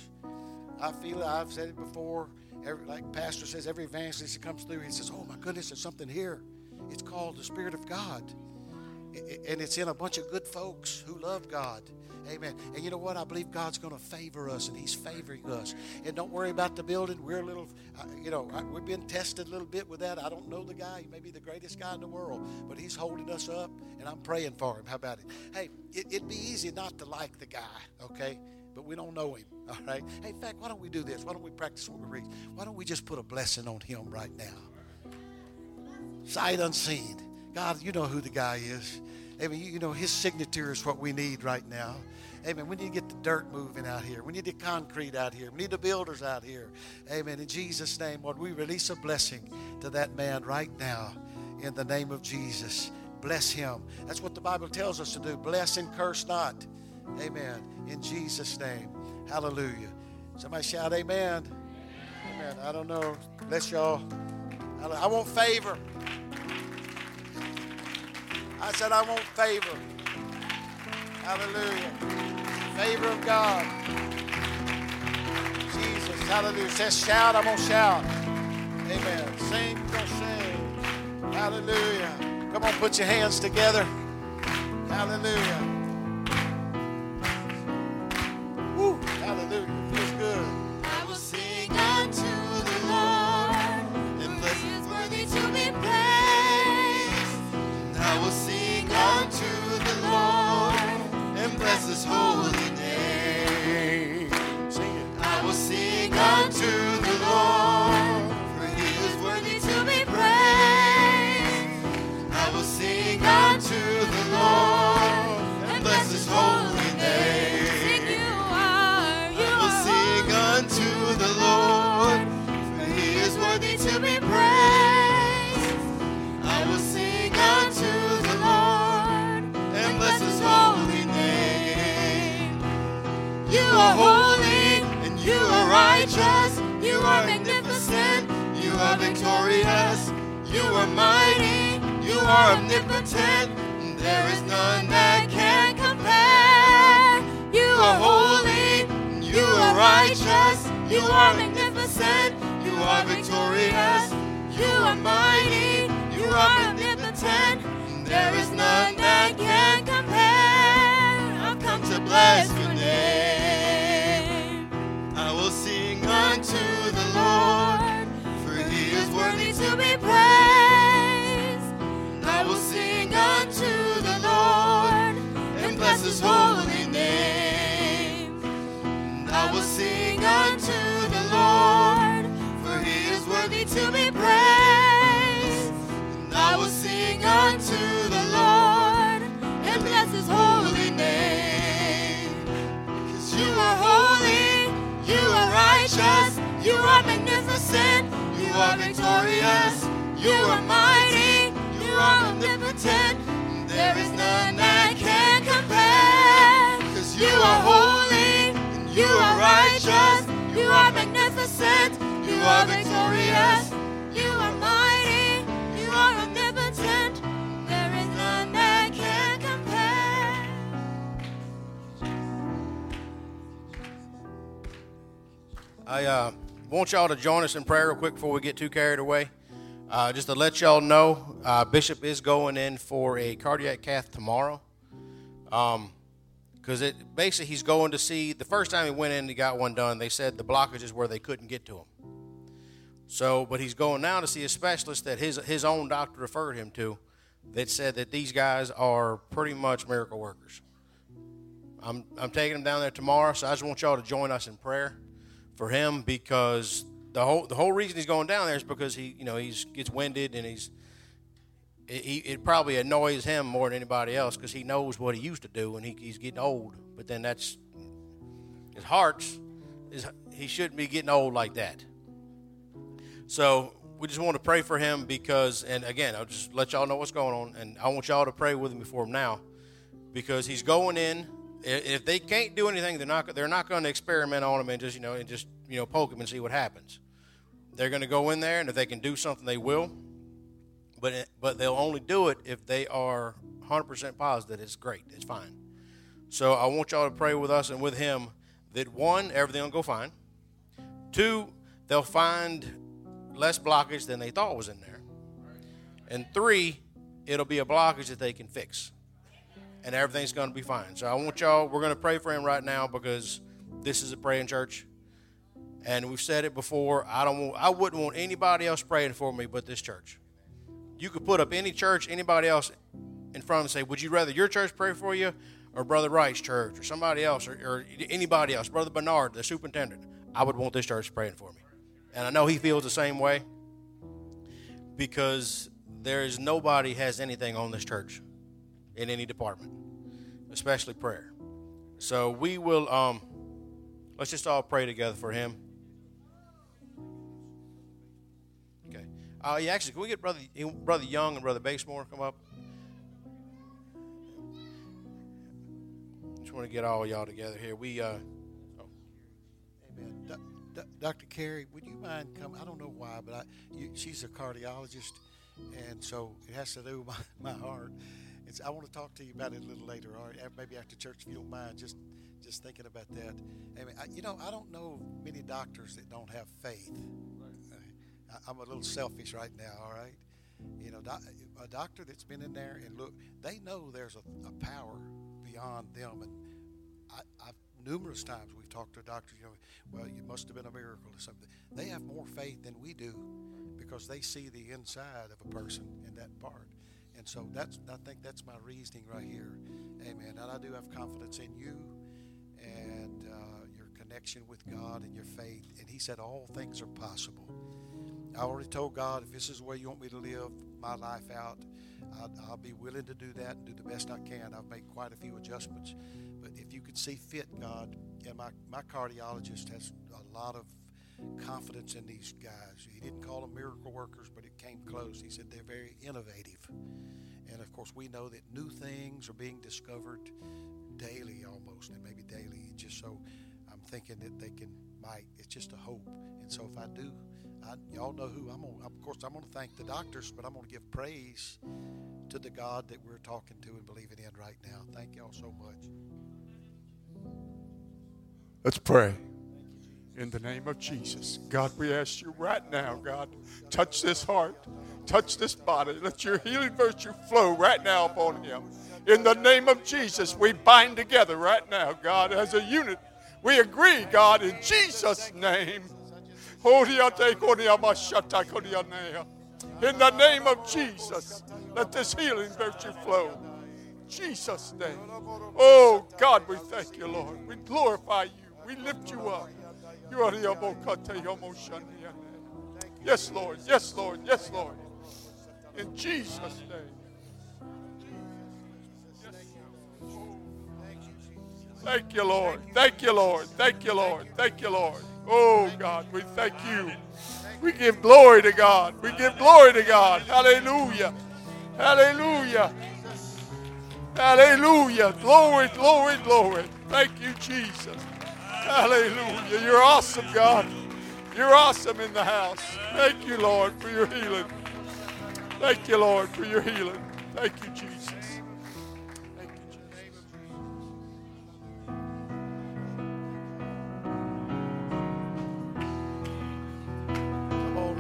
I feel it. I've said it before. Every, like Pastor says, every evangelist that comes through, he says, "Oh my goodness, there's something here. It's called the Spirit of God, and it's in a bunch of good folks who love God." Amen. And you know what? I believe God's going to favor us, and He's favoring us. And don't worry about the building. We're a little, uh, you know, we've been tested a little bit with that. I don't know the guy. He may be the greatest guy in the world, but He's holding us up, and I'm praying for him. How about it? Hey, it, it'd be easy not to like the guy, okay? But we don't know him, all right? Hey, in fact, why don't we do this? Why don't we practice what we read? Why don't we just put a blessing on him right now? Sight unseen. God, you know who the guy is. Amen. You know, his signature is what we need right now. Amen. We need to get the dirt moving out here. We need the concrete out here. We need the builders out here. Amen. In Jesus' name, Lord, we release a blessing to that man right now in the name of Jesus. Bless him. That's what the Bible tells us to do. Bless and curse not. Amen. In Jesus' name. Hallelujah. Somebody shout, Amen. Amen. I don't know. Bless y'all. I want favor. I said, I want favor. Hallelujah. Favor of God. Jesus. Hallelujah. Says shout, I'm going to shout. Amen. Sing, going to sing. Hallelujah. Come on, put your hands together. Hallelujah. Are victorious, you are mighty, you are omnipotent, there is none that can compare. You are holy, you are righteous, you are magnificent, you are victorious, you are mighty, you are omnipotent. There is none that can compare. I've come to bless you are holy, you are righteous, you are magnificent, you are victorious, you are mighty, you are omnipotent. There is none that can compare. Cause you are holy, you are righteous, you are magnificent, you are victorious, You are mighty, you are omnipotent. There is none that can compare. I uh, want y'all to join us in prayer real quick before we get too carried away. Uh, just to let y'all know, uh, Bishop is going in for a cardiac cath tomorrow. Um, because it basically he's going to see the first time he went in, he got one done. They said the blockage is where they couldn't get to him. So, but he's going now to see a specialist that his his own doctor referred him to, that said that these guys are pretty much miracle workers. I'm I'm taking him down there tomorrow, so I just want y'all to join us in prayer for him because the whole the whole reason he's going down there is because he you know he's gets winded and he's it, he, it probably annoys him more than anybody else because he knows what he used to do and he, he's getting old. But then that's his heart's is he shouldn't be getting old like that. So we just want to pray for him because, and again, I'll just let y'all know what's going on, and I want y'all to pray with him before him now, because he's going in. If they can't do anything, they're not they're not going to experiment on him and just you know and just you know poke him and see what happens. They're going to go in there, and if they can do something, they will. But but they'll only do it if they are 100% positive it's great, it's fine. So I want y'all to pray with us and with him that one, everything will go fine. Two, they'll find less blockage than they thought was in there. And three, it'll be a blockage that they can fix. And everything's going to be fine. So I want y'all, we're going to pray for him right now because this is a praying church. And we've said it before. I don't want, I wouldn't want anybody else praying for me but this church. You could put up any church, anybody else in front and say, Would you rather your church pray for you or Brother Wright's church or somebody else or, or anybody else, Brother Bernard, the superintendent? I would want this church praying for me. And I know he feels the same way because there is nobody has anything on this church in any department, especially prayer. So we will um let's just all pray together for him. Okay. Uh, yeah, actually, can we get brother brother Young and brother Basemore come up? Just want to get all y'all together here. We uh, Amen. Dr. Carey, would you mind coming? I don't know why, but I, you, she's a cardiologist, and so it has to do with [laughs] my, my heart. It's, I want to talk to you about it a little later, or Maybe after church, if you don't mind, just just thinking about that. Amen. I, you know, I don't know many doctors that don't have faith. I'm a little selfish right now, all right? You know, a doctor that's been in there and look, they know there's a, a power beyond them, and I, I've numerous times we've talked to doctors. You know, well, it must have been a miracle or something. They have more faith than we do because they see the inside of a person in that part. And so that's I think that's my reasoning right here. Amen. And I do have confidence in you and uh, your connection with God and your faith. And He said all things are possible. I already told God if this is the way you want me to live my life out, I'll, I'll be willing to do that and do the best I can. I've made quite a few adjustments. But if you could see fit, God, and my, my cardiologist has a lot of confidence in these guys. He didn't call them miracle workers, but it came close. He said they're very innovative. And of course, we know that new things are being discovered daily almost, and maybe daily. Just so I'm thinking that they can, might, it's just a hope. And so if I do, I, y'all know who I'm to, of course, I'm going to thank the doctors, but I'm going to give praise to the God that we're talking to and believing in right now. Thank y'all so much. Let's pray. In the name of Jesus. God, we ask you right now, God, touch this heart. touch this body. Let your healing virtue flow right now upon him. In the name of Jesus, we bind together right now, God, as a unit. We agree, God, in Jesus' name. In the name of Jesus, let this healing virtue flow. Jesus' name. Oh, God, we thank you, Lord. We glorify you. We lift you up. Yes, Lord. Yes, Lord. Yes, Lord. In Jesus' name. Thank you, Lord. Thank you, Lord. Thank you, Lord. Thank you, Lord. Oh, God, we thank you. We give glory to God. We give glory to God. Hallelujah. Hallelujah. Hallelujah. Glory, glory, glory. Thank you, Jesus. Hallelujah. You're awesome, God. You're awesome in the house. Thank you, Lord, for your healing. Thank you, Lord, for your healing. Thank you, Jesus.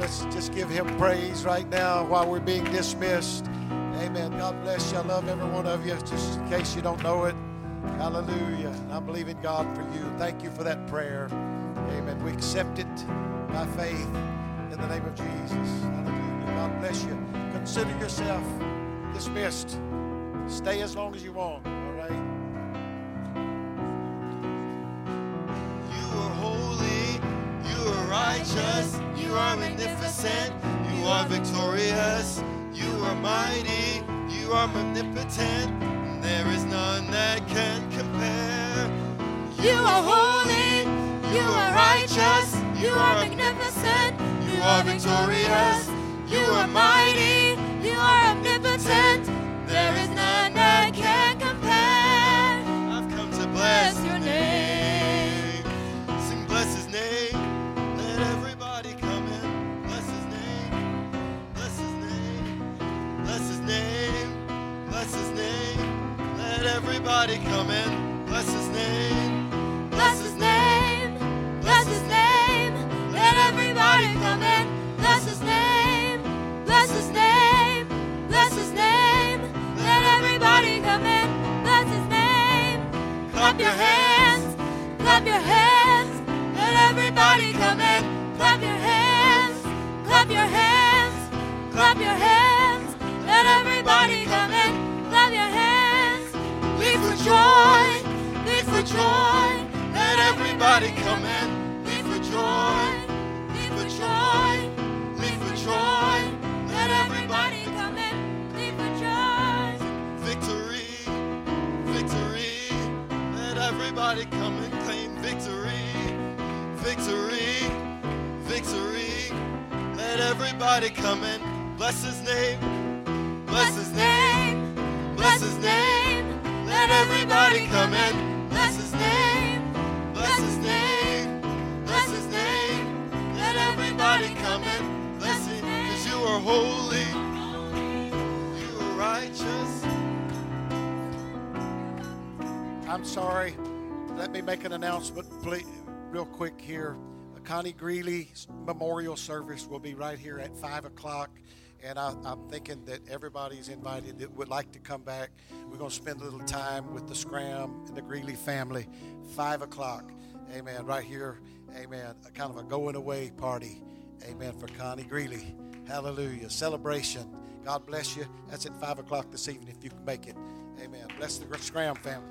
Let's just give him praise right now while we're being dismissed. Amen. God bless you. I love every one of you, just in case you don't know it. Hallelujah. I believe in God for you. Thank you for that prayer. Amen. We accept it by faith in the name of Jesus. Hallelujah. God bless you. Consider yourself dismissed. Stay as long as you want. Righteous, you are magnificent, you are victorious, you are mighty, you are omnipotent, there is none that can compare. You are holy, you are righteous, you are magnificent, You are victorious, you are mighty, you are omnipotent. There is none that can everybody come in. Bless his name. Bless his name, bless his name. Let everybody come in. Bless his name, bless his name, bless his name. Let everybody come in. Bless his name. Clap your hands, clap your hands. Let everybody come in. Clap your hands, clap your hands, clap your hands. Joy. Let everybody come in. Leap for joy, leap for joy, leap for joy. Let everybody come in. Leap for joy. Victory. Victory. Let everybody come and claim victory. Victory. Victory. Let everybody come in. Bless his name. Bless his name. Bless his name. Let everybody come in. Holy. You are righteous. I'm sorry. Let me make an announcement, please, real quick here. Connie Greeley memorial service will be right here at 5 o'clock. And I, I'm thinking that everybody's invited that would like to come back. We're going to spend a little time with the Scram and the Greeley family. 5 o'clock. Amen. Right here. Amen. A kind of a going away party. Amen. For Connie Greeley. Hallelujah. Celebration. God bless you. That's at 5 o'clock this evening if you can make it. Amen. Bless the Scram family.